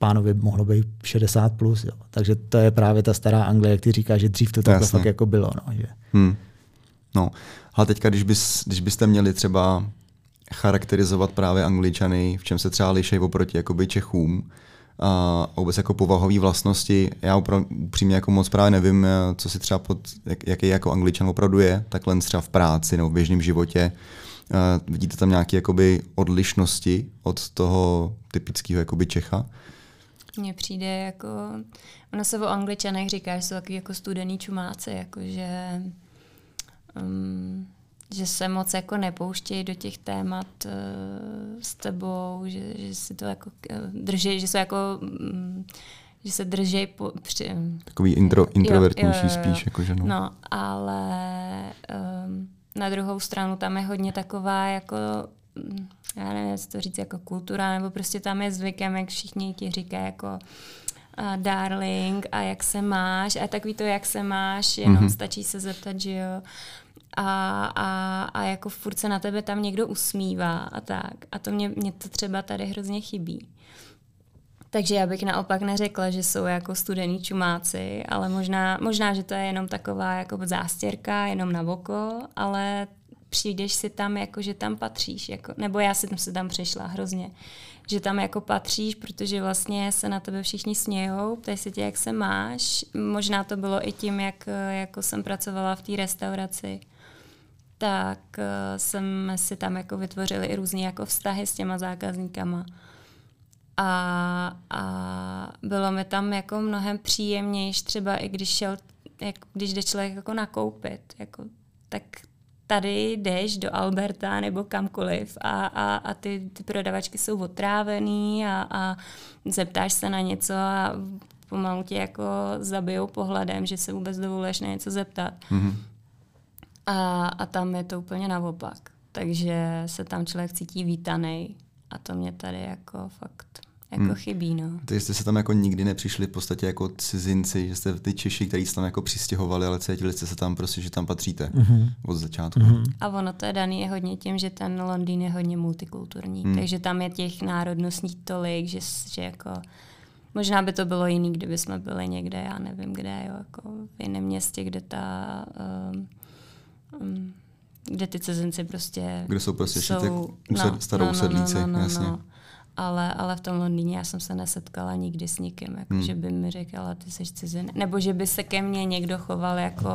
pánovi mohlo být 60 plus, jo. Takže to je právě ta stará Anglie, jak ty říkáš, že dřív to takhle fakt jako bylo. No, že. Hmm. No, ale teďka, když, bys, když byste měli třeba charakterizovat právě Angličany, v čem se třeba liší oproti jakoby Čechům, a vůbec jako povahové vlastnosti. Já upřímně jako moc právě nevím, co si třeba pod, jak, jaký jako Angličan opravdu je, takhle třeba v práci nebo v běžném životě. Uh, vidíte tam nějaké jakoby odlišnosti od toho typického jakoby Čecha? Mně přijde jako, ono se o Angličanech říká, že jsou takový jako studený čumáci, jakože um, že se moc jako nepouštějí do těch témat uh, s tebou, že, že si to jako uh, drží, že jsou jako um, že se drží po, při, Takový intro, introvertnější jo, jo, jo, spíš. Jako, že no. no, ale um, na druhou stranu tam je hodně taková jako mm, já nevím, co to říct, jako kultura, nebo prostě tam je zvykem, jak všichni ti říkají, jako a darling a jak se máš a takový to, jak se máš, jenom mm-hmm. stačí se zeptat, že jo. A, a, a jako furt se na tebe tam někdo usmívá a tak. A to mě, mě to třeba tady hrozně chybí. Takže já bych naopak neřekla, že jsou jako studený čumáci, ale možná, možná že to je jenom taková jako zástěrka, jenom na oko, ale přijdeš si tam, jako že tam patříš. Jako, nebo já si tam přešla hrozně. Že tam jako patříš, protože vlastně se na tebe všichni smějou, ptají se tě, jak se máš. Možná to bylo i tím, jak jako jsem pracovala v té restauraci tak uh, jsme si tam jako vytvořili i různé jako vztahy s těma zákazníkama. A, a bylo mi tam jako mnohem příjemnější, třeba i když šel, jak, když jde člověk jako nakoupit, jako, tak tady jdeš do Alberta nebo kamkoliv a, a, a ty, ty prodavačky jsou otrávený a, a zeptáš se na něco a pomalu tě jako zabijou pohledem, že se vůbec dovoluješ na něco zeptat. Mm-hmm. A, a tam je to úplně naopak. Takže se tam člověk cítí vítaný a to mě tady jako fakt jako hmm. chybí. No. Takže jste se tam jako nikdy nepřišli v podstatě jako cizinci, že jste ty Češi, kteří se tam jako přistěhovali, ale cítili jste se tam prostě, že tam patříte mm-hmm. od začátku. Mm-hmm. A ono to je daný je hodně tím, že ten Londýn je hodně multikulturní, hmm. takže tam je těch národností tolik, že, že jako Možná by to bylo jiný, kdyby jsme byli někde, já nevím kde, jo, jako v jiném městě, kde ta um, um, kde ty cizinci prostě Kde jsou prostě jsou, no, starou no, usedlíci, no, no, no, jasně. No ale, ale v tom Londýně já jsem se nesetkala nikdy s nikým, jako, hmm. že by mi řekla, ty jsi cizin, nebo že by se ke mně někdo choval jako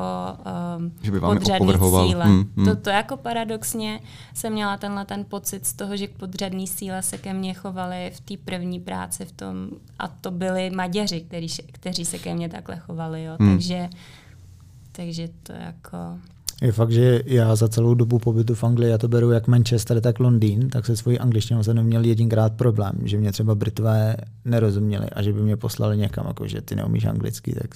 um, že by vám podřadný cíle. Hmm, hmm. To, to jako paradoxně jsem měla tenhle ten pocit z toho, že k podřadný síle se ke mně chovali v té první práci v tom, a to byli Maďaři, který, kteří se ke mně takhle chovali, jo. Hmm. takže takže to jako... Je fakt, že já za celou dobu pobytu v Anglii, já to beru jak Manchester, tak Londýn, tak se svojí angličtinou jsem neměl jedinkrát problém, že mě třeba Britové nerozuměli a že by mě poslali někam, jako že ty neumíš anglicky, tak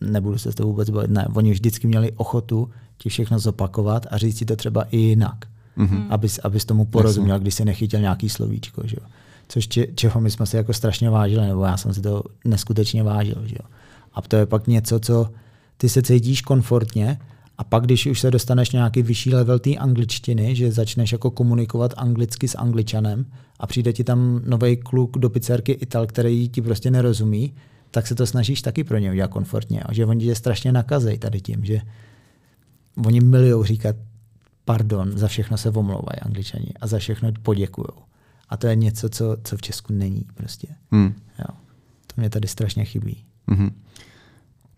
nebudu se s toho vůbec bavit. Ne, oni vždycky měli ochotu ti všechno zopakovat a říct si to třeba i jinak, mm-hmm. abys, abys tomu porozuměl, když si nechytil nějaký slovíčko. Že jo. Což če, čeho my jsme si jako strašně vážili, nebo já jsem si to neskutečně vážil. Že jo. A to je pak něco, co ty se cítíš komfortně, a pak, když už se dostaneš nějaký vyšší level té angličtiny, že začneš jako komunikovat anglicky s angličanem a přijde ti tam nový kluk do pizzerky Ital, který ti prostě nerozumí, tak se to snažíš taky pro ně udělat komfortně. A že oni tě strašně nakazej tady tím, že oni milujou říkat pardon, za všechno se omlouvají angličani a za všechno poděkují. A to je něco, co, co v Česku není prostě. Hmm. Jo. To mě tady strašně chybí. Mm-hmm.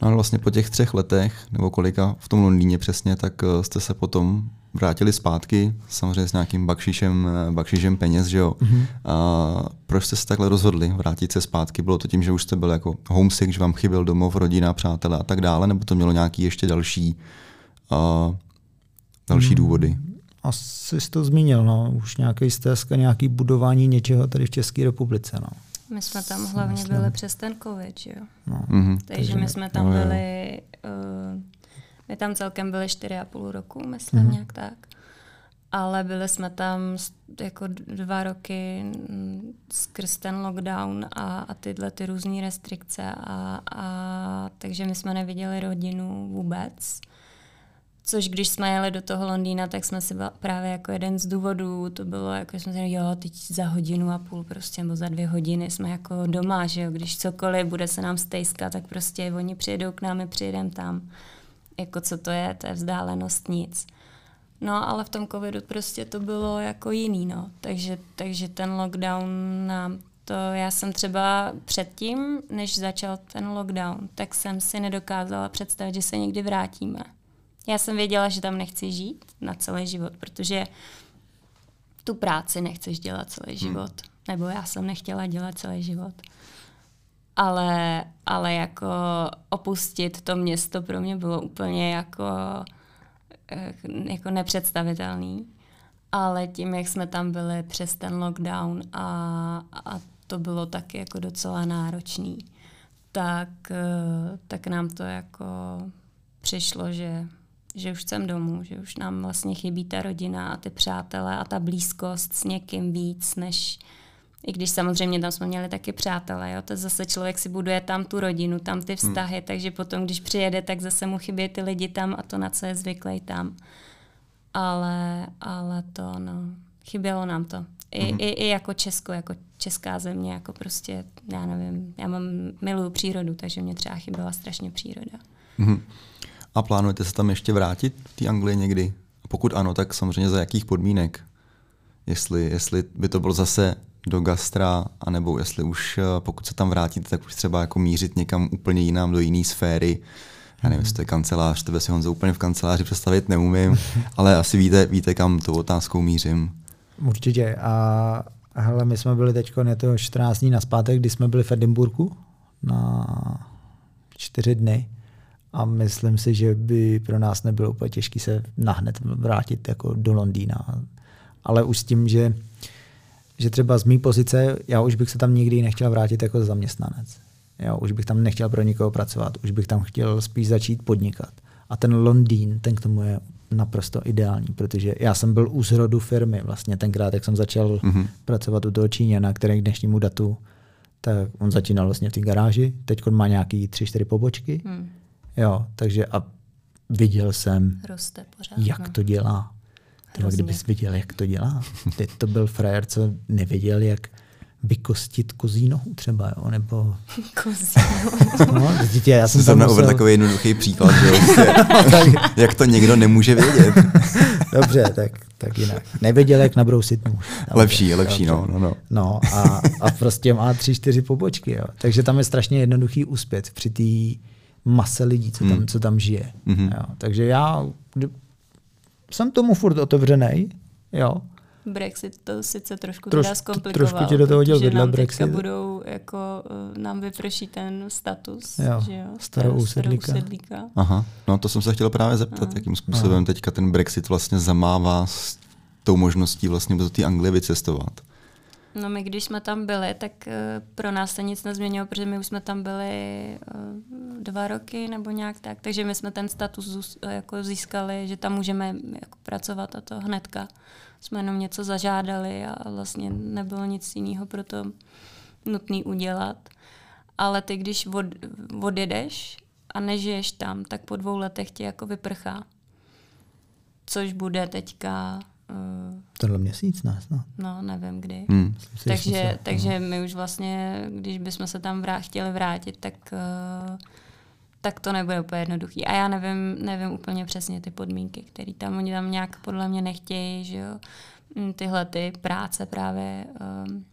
No ale vlastně po těch třech letech, nebo kolika v tom Londýně přesně, tak eh, jste se potom vrátili zpátky, samozřejmě s nějakým bakšišem, eh, bakšišem peněz, že jo. Mm-hmm. A proč jste se takhle rozhodli vrátit se zpátky? Bylo to tím, že už jste byl jako homesick, že vám chyběl domov, rodina, přátelé a tak dále, nebo to mělo nějaký ještě další, uh, další mm. důvody? Asi jsi to zmínil, no. Už nějaký stesk a nějaký budování něčeho tady v České republice, no. My jsme tam hlavně myslím. byli přes ten covid, že jo. No. Mm-hmm. Takže, Takže my jsme tam no, byli, uh, my tam celkem byli čtyři a půl roku, myslím, mm-hmm. nějak tak. Ale byli jsme tam jako dva roky mm, skrz ten lockdown a, a tyhle ty různé restrikce a, a takže my jsme neviděli rodinu vůbec. Což když jsme jeli do toho Londýna, tak jsme si právě jako jeden z důvodů, to bylo jako, jsme si jo, teď za hodinu a půl prostě, nebo za dvě hodiny jsme jako doma, že jo, když cokoliv bude se nám stejskat, tak prostě oni přijedou k nám, my přijedeme tam. Jako co to je, to je vzdálenost nic. No ale v tom covidu prostě to bylo jako jiný, no. Takže, takže ten lockdown nám to já jsem třeba předtím, než začal ten lockdown, tak jsem si nedokázala představit, že se někdy vrátíme. Já jsem věděla, že tam nechci žít na celý život, protože tu práci nechceš dělat celý hmm. život. Hmm. Nebo já jsem nechtěla dělat celý život. Ale, ale jako opustit to město pro mě bylo úplně jako, eh, jako nepředstavitelný. Ale tím, jak jsme tam byli přes ten lockdown a, a to bylo taky jako docela náročný, tak, eh, tak nám to jako přišlo, že že už jsem domů, že už nám vlastně chybí ta rodina a ty přátelé a ta blízkost s někým víc, než, I když samozřejmě tam jsme měli taky přátelé, jo? to zase člověk si buduje tam tu rodinu, tam ty vztahy, hmm. takže potom, když přijede, tak zase mu chybí ty lidi tam a to, na co je zvyklý tam. Ale, ale to, no, chybělo nám to. I, hmm. i, I jako Česko, jako česká země, jako prostě, já nevím, já mám, miluju přírodu, takže mě třeba chyběla strašně příroda. Hmm. A plánujete se tam ještě vrátit, ty Anglii někdy? Pokud ano, tak samozřejmě za jakých podmínek? Jestli, jestli by to bylo zase do gastra, anebo jestli už, eh, pokud se tam vrátíte, tak už třeba jako mířit někam úplně jinam, do jiné sféry. Já nevím, jestli to je kancelář, tebe si Honzo úplně v kanceláři představit neumím, ale asi víte, víte kam tou otázkou mířím. Určitě. A hele, my jsme byli teď je to 14 dní na zpátek, kdy jsme byli v Edinburgu na čtyři dny a myslím si, že by pro nás nebylo úplně těžké se nahned vrátit jako do Londýna. Ale už s tím, že, že třeba z mé pozice, já už bych se tam nikdy nechtěl vrátit jako zaměstnanec. Já už bych tam nechtěl pro nikoho pracovat, už bych tam chtěl spíš začít podnikat. A ten Londýn, ten k tomu je naprosto ideální, protože já jsem byl u zrodu firmy vlastně tenkrát, jak jsem začal mm-hmm. pracovat u toho Číňana, který k dnešnímu datu, tak on začínal vlastně v té garáži, teď má nějaký tři, čtyři pobočky, mm. Jo, takže a viděl jsem, Roste pořád, jak no. to dělá. Třeba kdybys viděl, jak to dělá. Teď to byl frajer, co nevěděl, jak vykostit kozí nohu třeba, jo, nebo... Kozí no, dítě, já jsem tam musel... takový jednoduchý příklad, že jak to někdo nemůže vědět. Dobře, tak, tak jinak. Nevěděl, jak nabrousit nůž. Lepší, lepší, no, no, no. No a, a prostě má tři, čtyři pobočky, jo. Takže tam je strašně jednoduchý úspět při té mase lidí, co tam, hmm. co tam žije. Mm-hmm. Jo. Takže já jsem tomu furt otevřený, jo, Brexit to sice trošku Troš, teda zkomplikoval, trošku ti do toho děl nám Brexit. budou jako, uh, nám vyprší ten status, jo, že jo, starou usedlíka. usedlíka. Aha, no to jsem se chtěl právě zeptat, Aha. jakým způsobem Aha. teďka ten Brexit vlastně zamává s tou možností vlastně do té Anglie vycestovat. No my, když jsme tam byli, tak uh, pro nás se nic nezměnilo, protože my už jsme tam byli uh, dva roky nebo nějak tak, takže my jsme ten status uh, jako získali, že tam můžeme jako pracovat a to hnedka jsme jenom něco zažádali a vlastně nebylo nic jiného pro to nutný udělat. Ale ty, když od, odjedeš a nežiješ tam, tak po dvou letech tě jako vyprchá. Což bude teďka... Uh, Tenhle měsíc nás, no. No, nevím kdy. Hmm. Takže, se, takže no. my už vlastně, když bychom se tam vrát, chtěli vrátit, tak uh, tak to nebude úplně jednoduchý. A já nevím, nevím úplně přesně ty podmínky, které tam oni tam nějak podle mě nechtějí, že jo. Mm, tyhle ty práce právě. Um,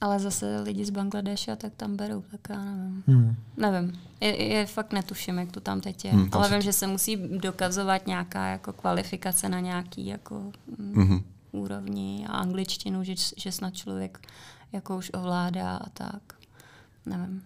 ale zase lidi z Bangladeše tak tam berou, tak já nevím. Hmm. Nevím. Je, je fakt netuším, jak to tam teď je. Hmm, ale vím, že se musí dokazovat nějaká jako kvalifikace na nějaký jako mm, úrovni a angličtinu, že, že snad člověk jako už ovládá a tak. Nevím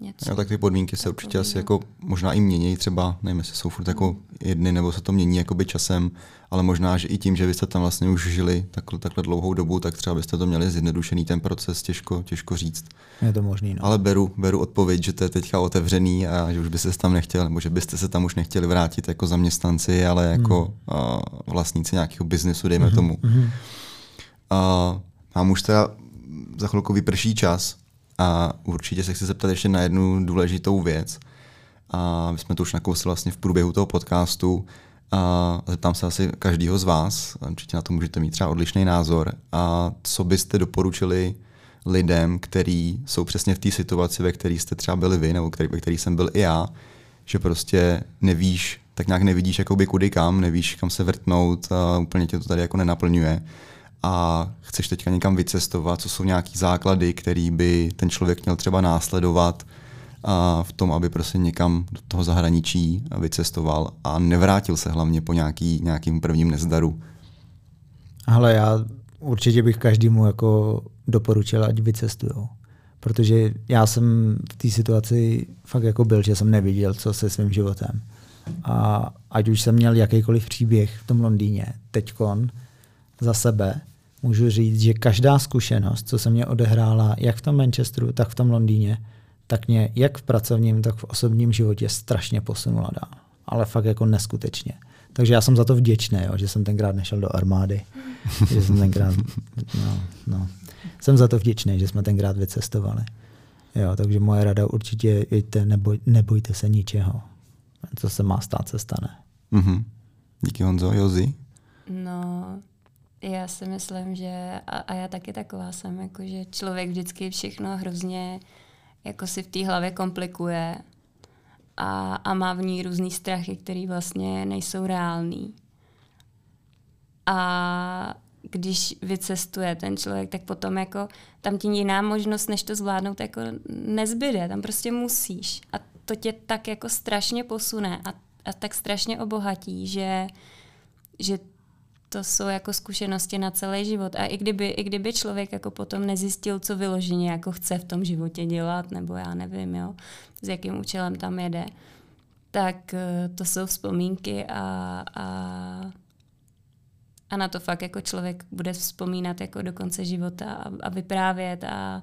něco. Jo, tak ty podmínky se určitě asi jako možná i mění, třeba, nevím, jestli jsou furt jako jedny, nebo se to mění jakoby časem, ale možná, že i tím, že byste tam vlastně už žili takhle, takhle dlouhou dobu, tak třeba byste to měli zjednodušený ten proces, těžko, těžko říct. Je to možný, no. Ale beru, beru odpověď, že to je teďka otevřený a že už byste se tam nechtěli, nebo že byste se tam už nechtěli vrátit jako zaměstnanci, ale jako hmm. uh, vlastníci nějakého biznesu, dejme hmm. tomu. Hmm. Uh, mám už teda za chvilku vyprší čas, a určitě se chci zeptat ještě na jednu důležitou věc. A my jsme to už nakousli vlastně v průběhu toho podcastu. A zeptám se asi každého z vás, určitě na to můžete mít třeba odlišný názor. A co byste doporučili lidem, kteří jsou přesně v té situaci, ve které jste třeba byli vy, nebo který, ve které jsem byl i já, že prostě nevíš, tak nějak nevidíš jakoby kudy kam, nevíš kam se vrtnout a úplně tě to tady jako nenaplňuje a chceš teďka někam vycestovat, co jsou nějaký základy, který by ten člověk měl třeba následovat a v tom, aby prostě někam do toho zahraničí vycestoval a nevrátil se hlavně po nějaký, nějakým prvním nezdaru. Ale já určitě bych každému jako doporučil, ať vycestujou. Protože já jsem v té situaci fakt jako byl, že jsem neviděl, co se svým životem. A ať už jsem měl jakýkoliv příběh v tom Londýně, teďkon, za sebe, můžu říct, že každá zkušenost, co se mě odehrála jak v tom Manchesteru, tak v tom Londýně, tak mě jak v pracovním, tak v osobním životě strašně posunula dál. Ale fakt jako neskutečně. Takže já jsem za to vděčný, jo, že jsem tenkrát nešel do armády. že jsem tenkrát, no, no. Jsem za to vděčný, že jsme tenkrát vycestovali. Jo, takže moje rada určitě jděte, neboj, nebojte se ničeho. Co se má stát, se stane. Mm-hmm. Díky Honzo. Jozi? No, já si myslím, že a, a já taky taková jsem, jako že člověk vždycky všechno hrozně jako si v té hlavě komplikuje a, a má v ní různý strachy, které vlastně nejsou reální. A když vycestuje ten člověk, tak potom jako tam ti jiná možnost, než to zvládnout, jako nezbyde. Tam prostě musíš. A to tě tak jako strašně posune a, a tak strašně obohatí, že, že to jsou jako zkušenosti na celý život. A i kdyby, i kdyby člověk jako potom nezjistil, co vyloženě jako chce v tom životě dělat, nebo já nevím, jo, s jakým účelem tam jede, tak eh, to jsou vzpomínky a, a, a na to fakt jako člověk bude vzpomínat jako do konce života a, a vyprávět a,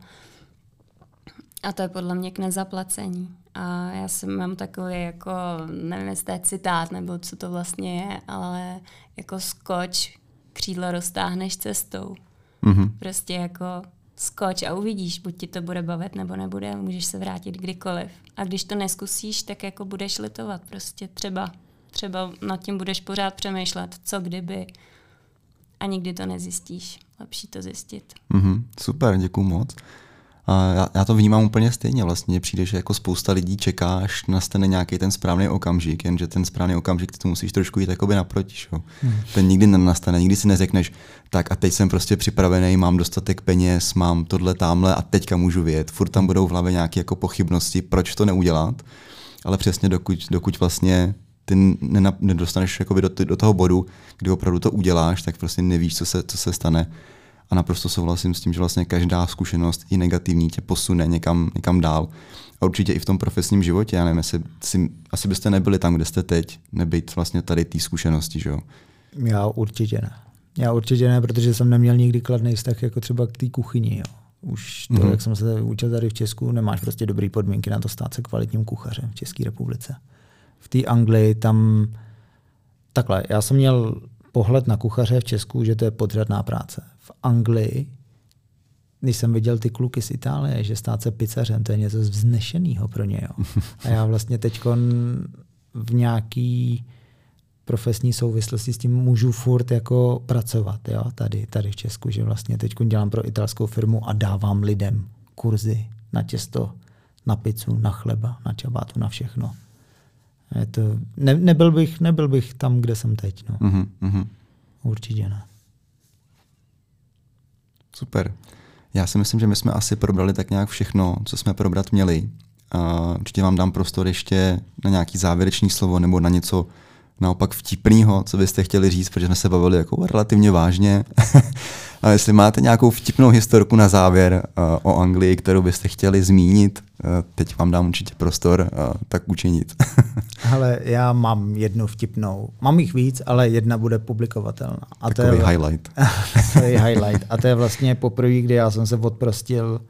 a to je podle mě k nezaplacení. A já jsem mám takový jako, nevím, jestli to je citát, nebo co to vlastně je, ale jako skoč, křídlo roztáhneš cestou. Mm-hmm. Prostě jako skoč a uvidíš, buď ti to bude bavit nebo nebude, můžeš se vrátit kdykoliv. A když to neskusíš, tak jako budeš litovat. Prostě třeba, třeba nad tím budeš pořád přemýšlet, co kdyby. A nikdy to nezjistíš. Lepší to zjistit. Mm-hmm, super, děkuji moc. A já, já to vnímám úplně stejně. Vlastně přijde, že jako spousta lidí čeká, až nastane nějaký ten správný okamžik, jenže ten správný okamžik ty to musíš trošku jít jakoby naproti. Šo? Hmm. Ten nikdy nenastane, nikdy si neřekneš, tak a teď jsem prostě připravený, mám dostatek peněz, mám tohle tamhle a teďka můžu vyjet. Furt tam budou v hlavě nějaké jako pochybnosti, proč to neudělat. Ale přesně dokud, dokud vlastně ty nedostaneš jakoby do, do toho bodu, kdy opravdu to uděláš, tak prostě nevíš, co se, co se stane a naprosto souhlasím s tím, že vlastně každá zkušenost i negativní tě posune někam, někam dál. A určitě i v tom profesním životě, já nevím, jestli, si, asi byste nebyli tam, kde jste teď, nebyt vlastně tady té zkušenosti, že jo? Já určitě ne. Já určitě ne, protože jsem neměl nikdy kladný vztah jako třeba k té kuchyni. Jo. Už to, mm-hmm. jak jsem se učil tady v Česku, nemáš prostě dobré podmínky na to stát se kvalitním kuchařem v České republice. V té Anglii tam takhle, já jsem měl pohled na kuchaře v Česku, že to je podřadná práce. V Anglii, když jsem viděl ty kluky z Itálie, že stát se pizzařem, to je něco vznešeného pro ně. Jo. A já vlastně teď v nějaký profesní souvislosti s tím můžu furt jako pracovat jo, tady, tady v Česku, že vlastně teď dělám pro italskou firmu a dávám lidem kurzy na těsto, na pizzu, na chleba, na čabátu, na všechno. Je to, ne, nebyl, bych, nebyl bych tam, kde jsem teď. No. Mm-hmm. Určitě ne. Super. Já si myslím, že my jsme asi probrali tak nějak všechno, co jsme probrat měli. Uh, určitě vám dám prostor ještě na nějaký závěrečný slovo nebo na něco naopak vtipného, co byste chtěli říct, protože jsme se bavili jako relativně vážně. A jestli máte nějakou vtipnou historku na závěr uh, o Anglii, kterou byste chtěli zmínit, uh, teď vám dám určitě prostor, uh, tak učinit. Ale já mám jednu vtipnou. Mám jich víc, ale jedna bude publikovatelná. A Takový to je, highlight. to je highlight. A to je vlastně poprvé, kdy já jsem se odprostil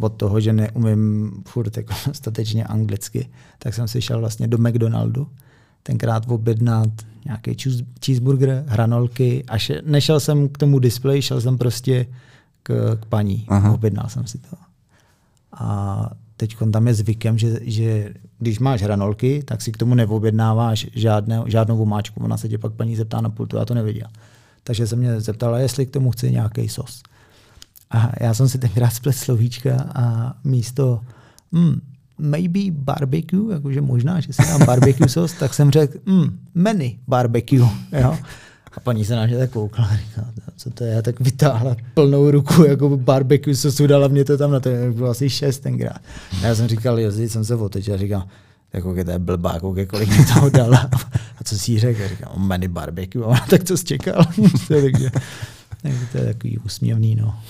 od toho, že neumím furt jako dostatečně anglicky, tak jsem si šel vlastně do McDonaldu tenkrát objednat nějaký cheeseburger, hranolky a še, nešel jsem k tomu displeji, šel jsem prostě k, k paní. Aha. Objednal jsem si to. A teď tam je zvykem, že, že když máš hranolky, tak si k tomu neobjednáváš žádné, žádnou vomáčku. Ona se tě pak paní zeptá na pultu, já to nevěděl. Takže se mě zeptala, jestli k tomu chci nějaký sos. A já jsem si tenkrát splet slovíčka a místo hmm, maybe barbecue, jakože možná, že si dám barbecue sos, tak jsem řekl, mm, many barbecue, jo. A paní se na mě tak koukla a říkala, co to je, tak vytáhla plnou ruku jako barbecue sosu, dala mě to tam na to, bylo asi šest tenkrát. A já jsem říkal, jo, jsem se otočil a říkal, jako to je blbá, kolik, kolik mi toho dala. A co si řekl? A říkal, many barbecue. A ona tak to zčekal. Takže to je takový úsměvný, no.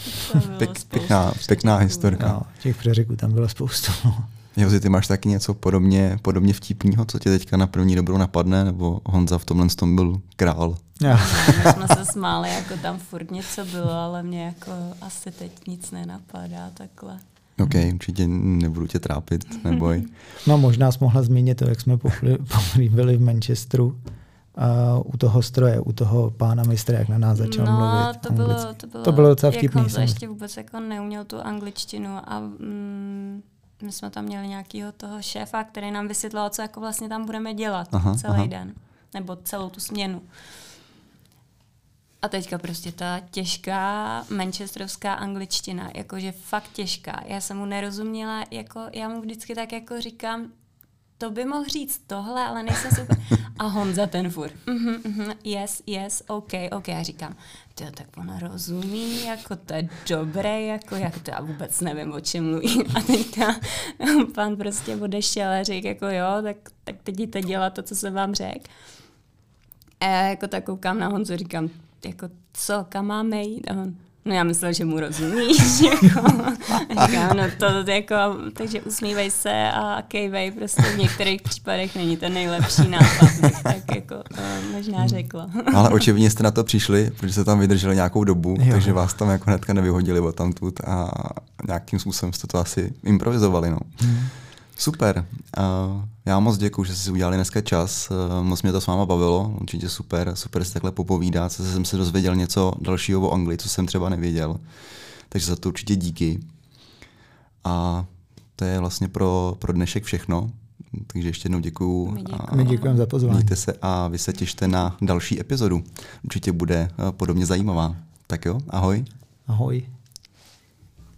Pěk, pěkná, pěkná historka. No, těch přeřeků tam bylo spoustu. No. Jozi, ty máš taky něco podobně, podobně vtipného, co tě teďka na první dobrou napadne, nebo Honza v tomhle tom byl král? Já. My jsme se smáli, jako tam furt něco bylo, ale mě jako asi teď nic nenapadá takhle. OK, určitě nebudu tě trápit, neboj. No možná jsi mohla zmínit to, jak jsme byli v Manchesteru uh, u toho stroje, u toho pána mistra, jak na nás začal no, mluvit to bylo, to bylo, to bylo docela vtipný. Jak to ještě vůbec jako neuměl tu angličtinu a mm, my jsme tam měli nějakého toho šéfa, který nám vysvětloval, co jako vlastně tam budeme dělat aha, celý aha. den, nebo celou tu směnu. A teďka prostě ta těžká manchesterovská angličtina, jakože fakt těžká. Já jsem mu nerozuměla, jako já mu vždycky tak jako říkám, to by mohl říct tohle, ale nejsem super. A Honza ten fur. Mm-hmm, mm-hmm, yes, yes, OK, OK. Já říkám, to tak on rozumí, jako to je dobré, jako jak to já vůbec nevím, o čem mluví. A teďka pan prostě odešel a řekl, jako jo, tak, tak teď jděte dělat to, co jsem vám řekl. A já jako tak koukám na Honzu, říkám, jako co, kam máme jít? A on, No já myslel, že mu rozumíš. jako, říkám, no to, to jako, takže usmívej se a kejvej, prostě v některých případech není to nejlepší nápad, bych tak jako uh, možná řekla. Ale očividně jste na to přišli, protože jste tam vydrželi nějakou dobu, jo. takže vás tam jako hnedka nevyhodili od tamtud a nějakým způsobem jste to asi improvizovali. No. Hmm. Super. Uh, já moc děkuji, že jste si udělali dneska čas. Uh, moc mě to s váma bavilo. Určitě super, super se takhle popovídat. Co jsem se dozvěděl něco dalšího o Anglii, co jsem třeba nevěděl. Takže za to určitě díky. A to je vlastně pro, pro dnešek všechno. Takže ještě jednou děkuju. My děkujeme za pozvání. Mějte se a vy se těšte na další epizodu. Určitě bude podobně zajímavá. Tak jo, ahoj. Ahoj.